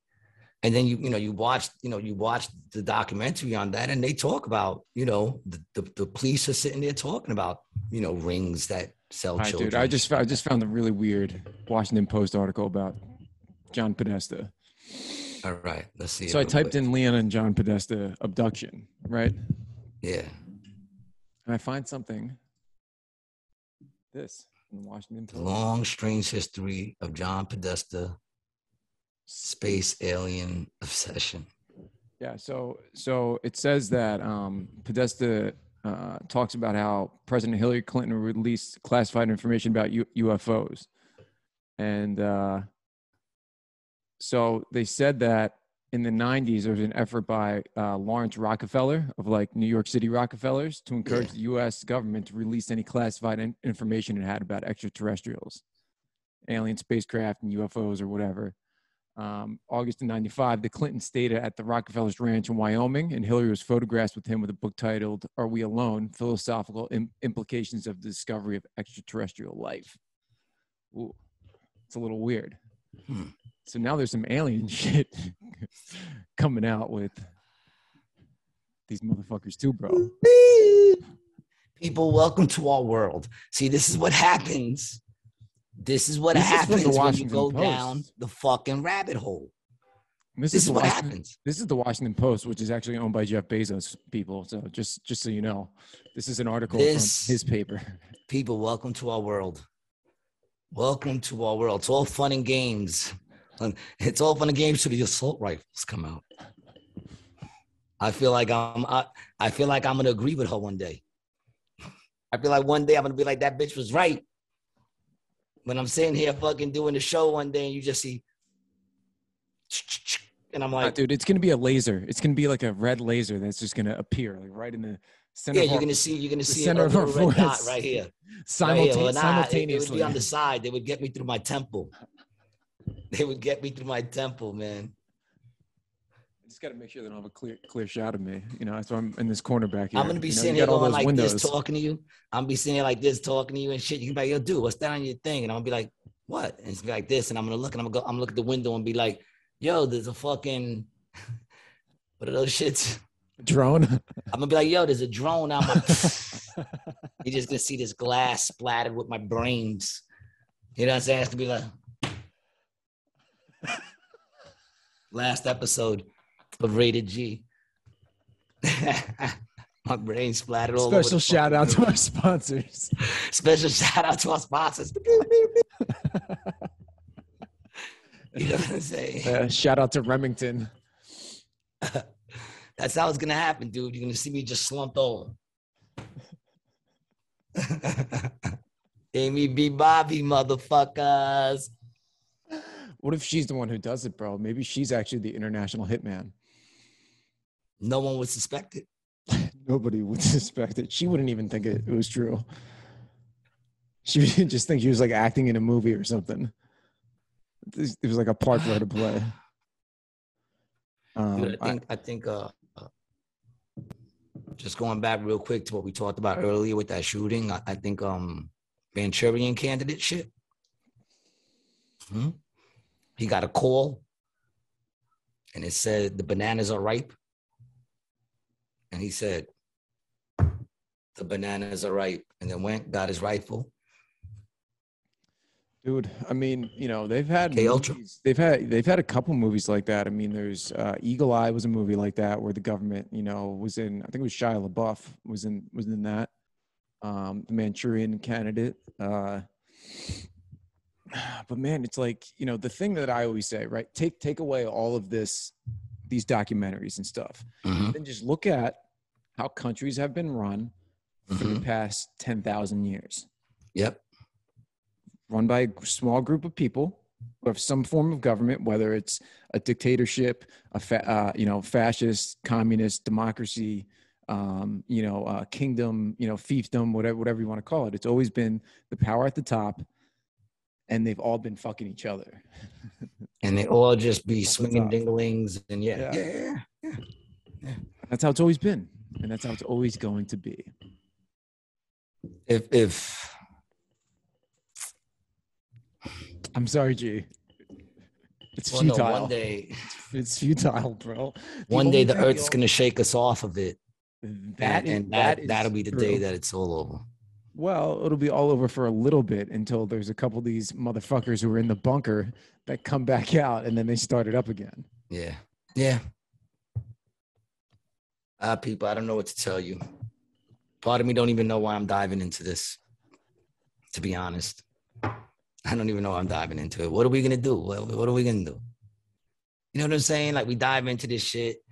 And then you, you know, you watch, you know, you watch the documentary on that, and they talk about, you know, the, the, the police are sitting there talking about, you know, rings that sell children. dude, I just I just found a really weird Washington Post article about John Podesta. All right, let's see. So I typed in Leon and John Podesta abduction, right? Yeah. And I find something. This in the Washington The long, strange history of John Podesta, space alien obsession. Yeah, so so it says that um, Podesta uh, talks about how President Hillary Clinton released classified information about U- UFOs, and uh, so they said that in the 90s there was an effort by uh, Laurance Rockefeller of like New York City Rockefellers to encourage the U.S. government to release any classified in- information it had about extraterrestrials, alien spacecraft, and UFOs or whatever. Um, August of 95, the Clinton stayed at the Rockefeller's ranch in Wyoming, and Hillary was photographed with him with a book titled Are We Alone? Philosophical Im- Implications of the Discovery of Extraterrestrial Life. Ooh, it's a little weird. Hmm. So now there's some alien shit coming out with these motherfuckers too, bro. People, welcome to our world. See, this is what happens. This is what This is the happens when you go Post. down the fucking rabbit hole. This, This is, is what Washington- happens. This is the Washington Post, which is actually owned by Jeff Bezos people. So just just so you know, this is an article This- from his paper. People, welcome to our world. Welcome to our world. It's all fun and games. It's all fun and games till the assault rifles come out. I feel like I'm I, I feel like I'm gonna agree with her one day. I feel like one day I'm gonna be like that bitch was right. When I'm sitting here fucking doing the show one day and you just see and I'm like, dude, it's gonna be a laser. It's gonna be like a red laser that's just gonna appear like right in the center. yeah, of you're our- gonna see you're gonna see a center of our red dot right here. Right here. Nah, it- It, would simultaneously. be on the side. They would get me through my temple. They would get me through my temple, man. Just gotta make sure they don't have a clear clear shot of me. You know, so I'm in this corner back here. I'm gonna be you know, sitting going like windows. this, talking to you. I'm gonna be sitting here like this, talking to you and shit. You can be like, yo, dude, what's that on your thing? And I'm gonna be like, what? And it's be like this, and I'm gonna look and I'm gonna go, I'm gonna look at the window and be like, yo, there's a fucking what are those shits? drone. I'm gonna be like, yo, there's a drone out my. You're just gonna see this glass splattered with my brains. You know what I'm saying? It's gonna be like last episode of Rated G. my brain splattered all over. Special shout out to our sponsors. Special shout out to our sponsors. you know what I'm saying? Uh, shout out to Remington. That's how it's gonna happen, dude. You're gonna see me just slumped over. Amy B. Bobby, motherfuckers. What if she's the one who does it, bro? Maybe she's actually the international hitman. No one would suspect it. Nobody would suspect it. She wouldn't even think it, it was true. She would just think she was like acting in a movie or something. It was like a part for her to play. Um, Dude, I I- think I think uh, uh, just going back real quick to what we talked about earlier with that shooting, I, I think um Manchurian candidate shit. Hmm? He got a call and it said the bananas are ripe. And he said, the bananas are ripe. And then went, got his rifle. Dude, I mean, you know, they've had movies, they've had they've had a couple movies like that. I mean, there's uh, Eagle Eye was a movie like that where the government, you know, was in. I think it was Shia LaBeouf was in was in that. Um, the Manchurian Candidate. Uh, but man, it's like you know the thing that I always say, right? Take take away all of this, these documentaries and stuff, Mhm. then just look at how countries have been run for the past ten thousand years Yep. run by a small group of people who have some form of government, whether it's a dictatorship, a fa- uh, you know fascist, communist, democracy, um, you know uh, kingdom, you know fiefdom, whatever whatever you want to call it. It's always been the power at the top, and they've all been fucking each other. And they all just be swinging dinglings. And yeah, Yeah. yeah. That's how it's always been, and that's how it's always going to be. If if I'm sorry, G. It's well, no, futile. one day, It's futile, bro. one day the earth's gonna shake us off of it, That and, is- and that, that that'll be the day that it's all over. Well, it'll be all over for a little bit until there's a couple of these motherfuckers who are in the bunker that come back out and then they start it up again. Yeah, yeah. Uh, people, I don't know what to tell you. Part of me don't even know why I'm diving into this. To be honest, I don't even know why I'm diving into it. What are we gonna do? What, what are we gonna do? You know what I'm saying? Like we dive into this shit,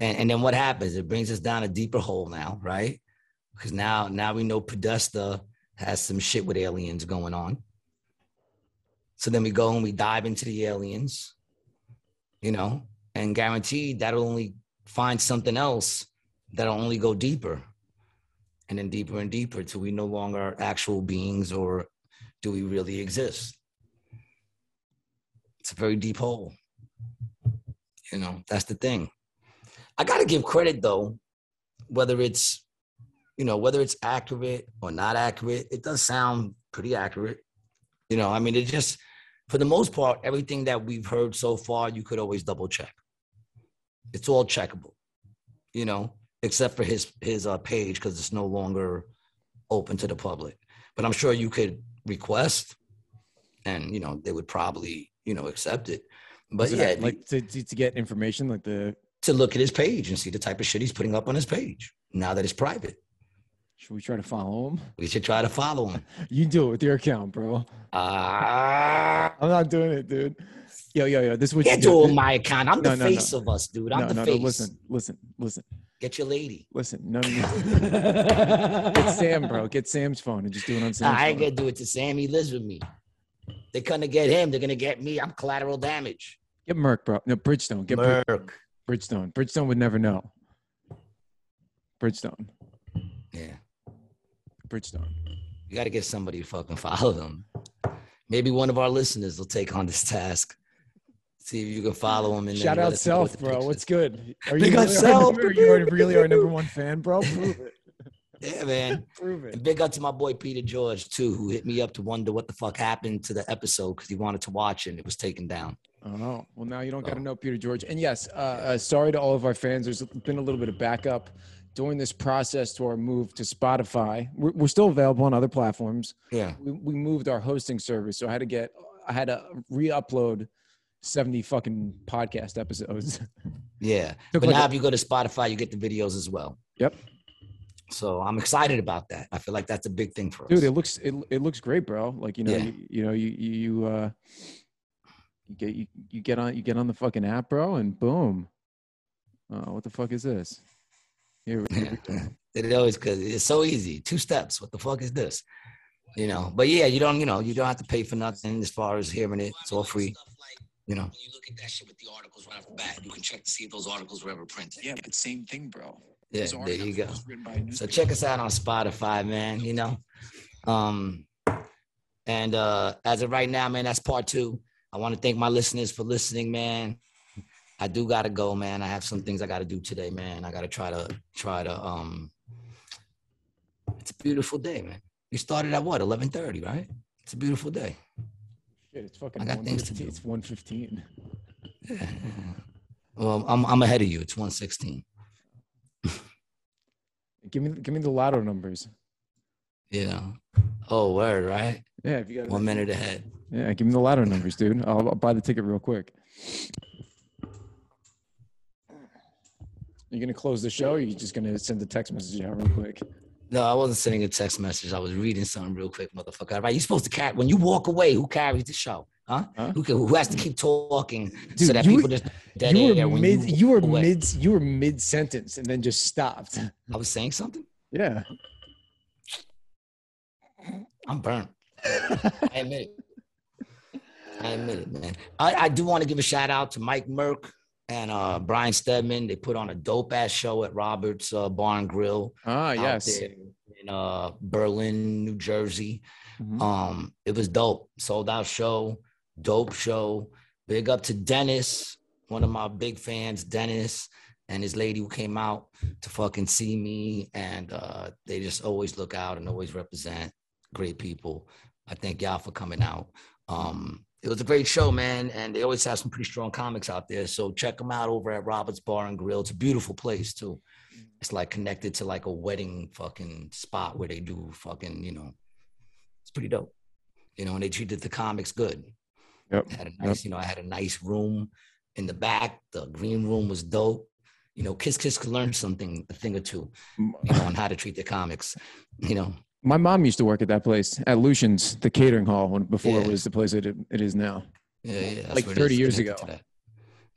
and, and then what happens? It brings us down a deeper hole now, right? Because now, now we know Podesta has some shit with aliens going on. So then we go and we dive into the aliens, you know, and guaranteed that'll only find something else that'll only go deeper and then deeper and deeper till we no longer are actual beings or do we really exist? It's a very deep hole. You know, that's the thing. I got to give credit though, whether it's, you know, whether it's accurate or not accurate, it does sound pretty accurate. You know, I mean, it just, for the most part, everything that we've heard so far, you could always double check. It's all checkable, you know, except for his his uh, page because it's no longer open to the public. But I'm sure you could request, and you know they would probably you know accept it. But yeah, like to, to, get information, like the to look at his page and see the type of shit he's putting up on his page now that it's private. should we try to follow him? We should try to follow him. You do it with your account, bro. Ah, I'm not doing it, dude. Yo, yo, yo. This is what you do my account. I'm No, the no, no. face of us, dude. I'm no, the no, face. no. Listen, listen, listen, Get your lady. listen. No, no, no. Get Sam, bro. Get Sam's phone and just do it on Sam's Nah, I ain't phone. gonna do it to Sam. He lives with me. They're gonna get him. They're gonna get me. I'm collateral damage. Get Merc, bro. No, Bridgestone. Get Brid- Merc. Bridgestone. Bridgestone would never know. Bridgestone. Yeah. Bridgestone. You got to get somebody to fucking follow them. Maybe one of our listeners will take on this task. See if you can follow him. And Shout out us know what self, bro. pictures- What's good? Are Big you up really, Self, Our, are you really our number one fan, bro? Prove it. Yeah, man. Prove it. And big up to my boy Peter George too, who hit me up to wonder what the fuck happened to the episode because he wanted to watch it and it was taken down. Oh, well, now you don't got to know Peter George. And yes, uh, uh, sorry to all of our fans. There's been a little bit of backup during this process to our move to Spotify. We're, we're still available on other platforms. Yeah. We, we moved our hosting service, so I had to get, I had to re-upload 70 fucking podcast episodes. Yeah. But like now a- if you go to Spotify, you get the videos as well. Yep. So I'm excited about that. I feel like that's a big thing for us. Dude, it looks it, it looks great, bro. Like you know, Yeah. you, you know, you you you, uh, you get you, you get on you get on the fucking app, bro, and boom. Oh, what the fuck is this? Here, here we go. it always because it's so easy. Two steps. What the fuck is this? You know. But yeah, you don't. You know, you don't have to pay for nothing as far as hearing it. It's all free. You know. You look at that shit with the articles right off the bat. You can check to see if those articles were ever printed. Yeah, but same thing, bro. Yeah, there you go. articles written by a So check us out on Spotify, man. You know. Um, and uh as of right now, man, that's part two. I want to thank my listeners for listening, man. I do gotta go, man. I have some things I gotta do today, man. I gotta try to try to um it's a beautiful day, man. We started at what, eleven thirty, right? It's a beautiful day. Shit, it's fucking. I got things to do. It's one fifteen. Well, I'm I'm ahead of you. It's 116. Give me give me the lotto numbers. Yeah. Oh, word, right? Yeah, if you got One minute ahead. Yeah, give me the lotto numbers, dude. I'll, I'll buy the ticket real quick. You gonna close the show? Or you just gonna send a text message out real quick? No, I wasn't sending a text message. I was reading something real quick, motherfucker. Right? You're supposed to carry when you walk away. Who carries the show? Huh? Who can, who has to keep talking so that people were- just dead you air were when mid, you, you, were away. mid you were mid sentence and then just stopped. I was saying something. Yeah. I'm burnt. I admit it. I admit it, man. I, I do want to give a shout out to Mike Merck and uh, Brian Stedman. They put on a dope ass show at Robert's uh, Bar and Grill. Ah, out yes. there in uh, Berlin, New Jersey. Mm-hmm. Um, it was dope. Sold out show, dope show. Big up to Dennis, one of my big fans, Dennis and his lady who came out to fucking see me, and uh, they just always look out and always represent great people. I thank y'all for coming out. Um, it was a great show, man, and they always have some pretty strong comics out there. So check them out over at Robert's Bar and Grill. It's a beautiful place too. Mm-hmm. It's like connected to like a wedding fucking spot where they do fucking, you know, it's pretty dope. You know, and they treated the comics good. Yep. I had a nice, Yep. you know, I had a nice room in the back. The green room was dope. You know, Kiss Kiss could learn something, a thing or two, you know, on how to treat the comics. You know, My mom used to work at that place at Lucien's, the catering hall, when before it was the place it, it is now. Yeah, yeah. like 30 years ago. Yeah,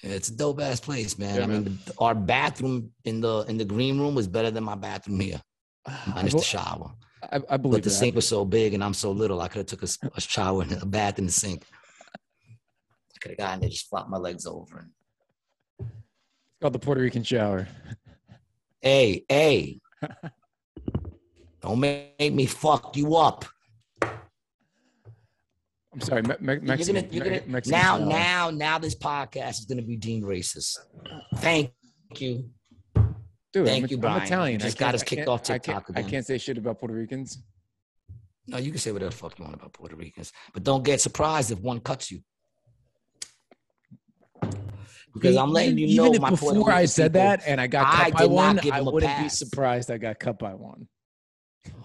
it's a dope ass place, man. Yeah, I mean, the- our bathroom in the in the green room was better than my bathroom here, minus the shower. I, I believe But the that. sink was so big and I'm so little, I could have took a shower and a bath in the sink. I could have gotten there, just flopped my legs over. And, It's called the Puerto Rican shower. hey, hey, don't make me fuck you up. I'm sorry, me- me- You're gonna, you're gonna, Mexican now, shower. now, now, this podcast is gonna be deemed racist. Thank you. Dude, Thank I'm, you, I'm Brian. Italian. You just I got can't- us kicked off I can't- TikTok I can't say shit about Puerto Ricans. No, you can say whatever the fuck you want about Puerto Ricans, but don't get surprised if one cuts you. Because I'm letting you Even know, if my before I said people, that and I got I cut by one, I wouldn't be surprised I got cut by one.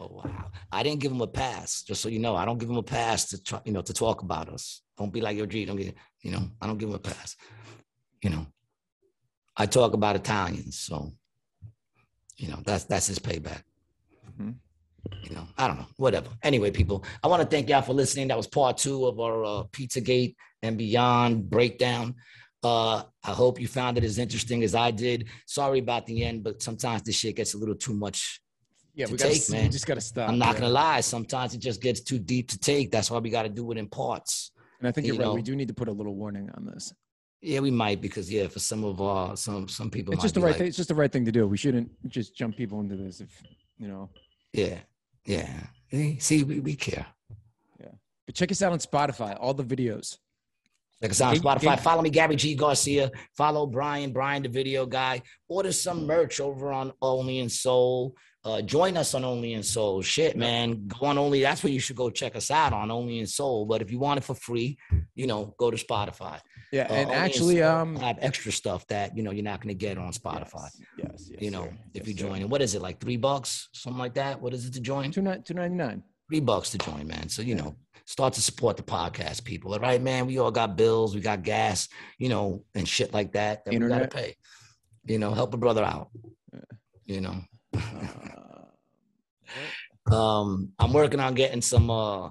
Oh wow! I didn't give him a pass. Just so you know, I don't give him a pass to try, you know, to talk about us. Don't be like your G. Don't get, you know, I don't give him a pass. You know, I talk about Italians, so you know that's that's his payback. Mhm. You know, I don't know, whatever. Anyway, people, I want to thank y'all for listening. That was part two of our uh, Pizzagate and Beyond breakdown. Uh, I hope you found it as interesting as I did. Sorry about the end, but sometimes this shit gets a little too much Yeah, to we gotta, man. we just got to stop. I'm not yeah. gonna lie. Sometimes it just gets too deep to take. That's why we got to do it in parts. And I think you you're right. know. We do need to put a little warning on this. Yeah, we might because yeah, for some of our some some people, It's just the right like, thing. It's just the right thing to do. We shouldn't just jump people into this. If you know. Yeah, yeah. See, we, we care. Yeah, but check us out on Spotify. All the videos. Like us on Spotify. gang- Follow me, Gabby G Garcia. Follow Brian, Brian the video guy. Order some merch over on Only in Sol. Uh, join us on Only in Sol. Shit, man. Go on Only. That's where you should go check us out on Only in Sol. But if you want it for free, you know, go to Spotify. Yeah, Uh, and actually, Sol um, have extra stuff that you know you're not going to get on Spotify. Yes, yes. you know, sir. if Yes, you join. And what is it like? Three bucks, something like that. What is it to join? Two nine two ninety nine. Three bucks to join, man. So you know, start to support the podcast, people. All right, man. We all got bills, we got gas, you know, and shit like that that Internet. we gotta pay. You know, help a brother out. You know. um, I'm working on getting some uh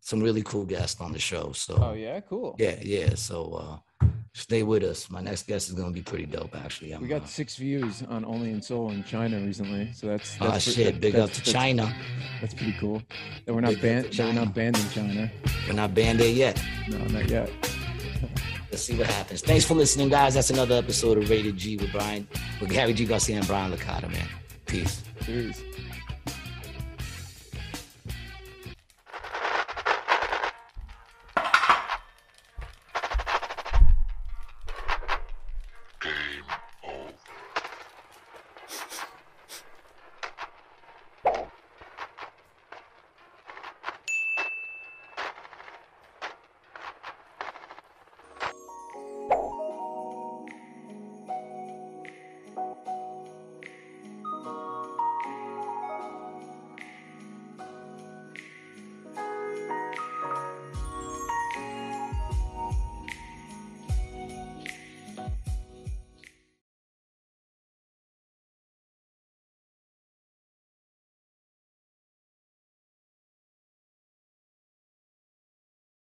some really cool guests on the show. So Oh yeah, cool. yeah, yeah. So uh stay with us. My next guest is gonna be pretty dope, actually. I'm, We got six views on Only in Sol in China recently, so that's, Ah, that's pre- shit, that- big that's- up to that's- China. That's pretty cool. That we're not Big banned. That we're not banned in China. we're not banned there yet. No, not yet. Let's see what happens. Thanks for listening, guys. That's another episode of Rated G with Brian, with Gary G. Garcia and Brian Licata, man. Peace. Peace.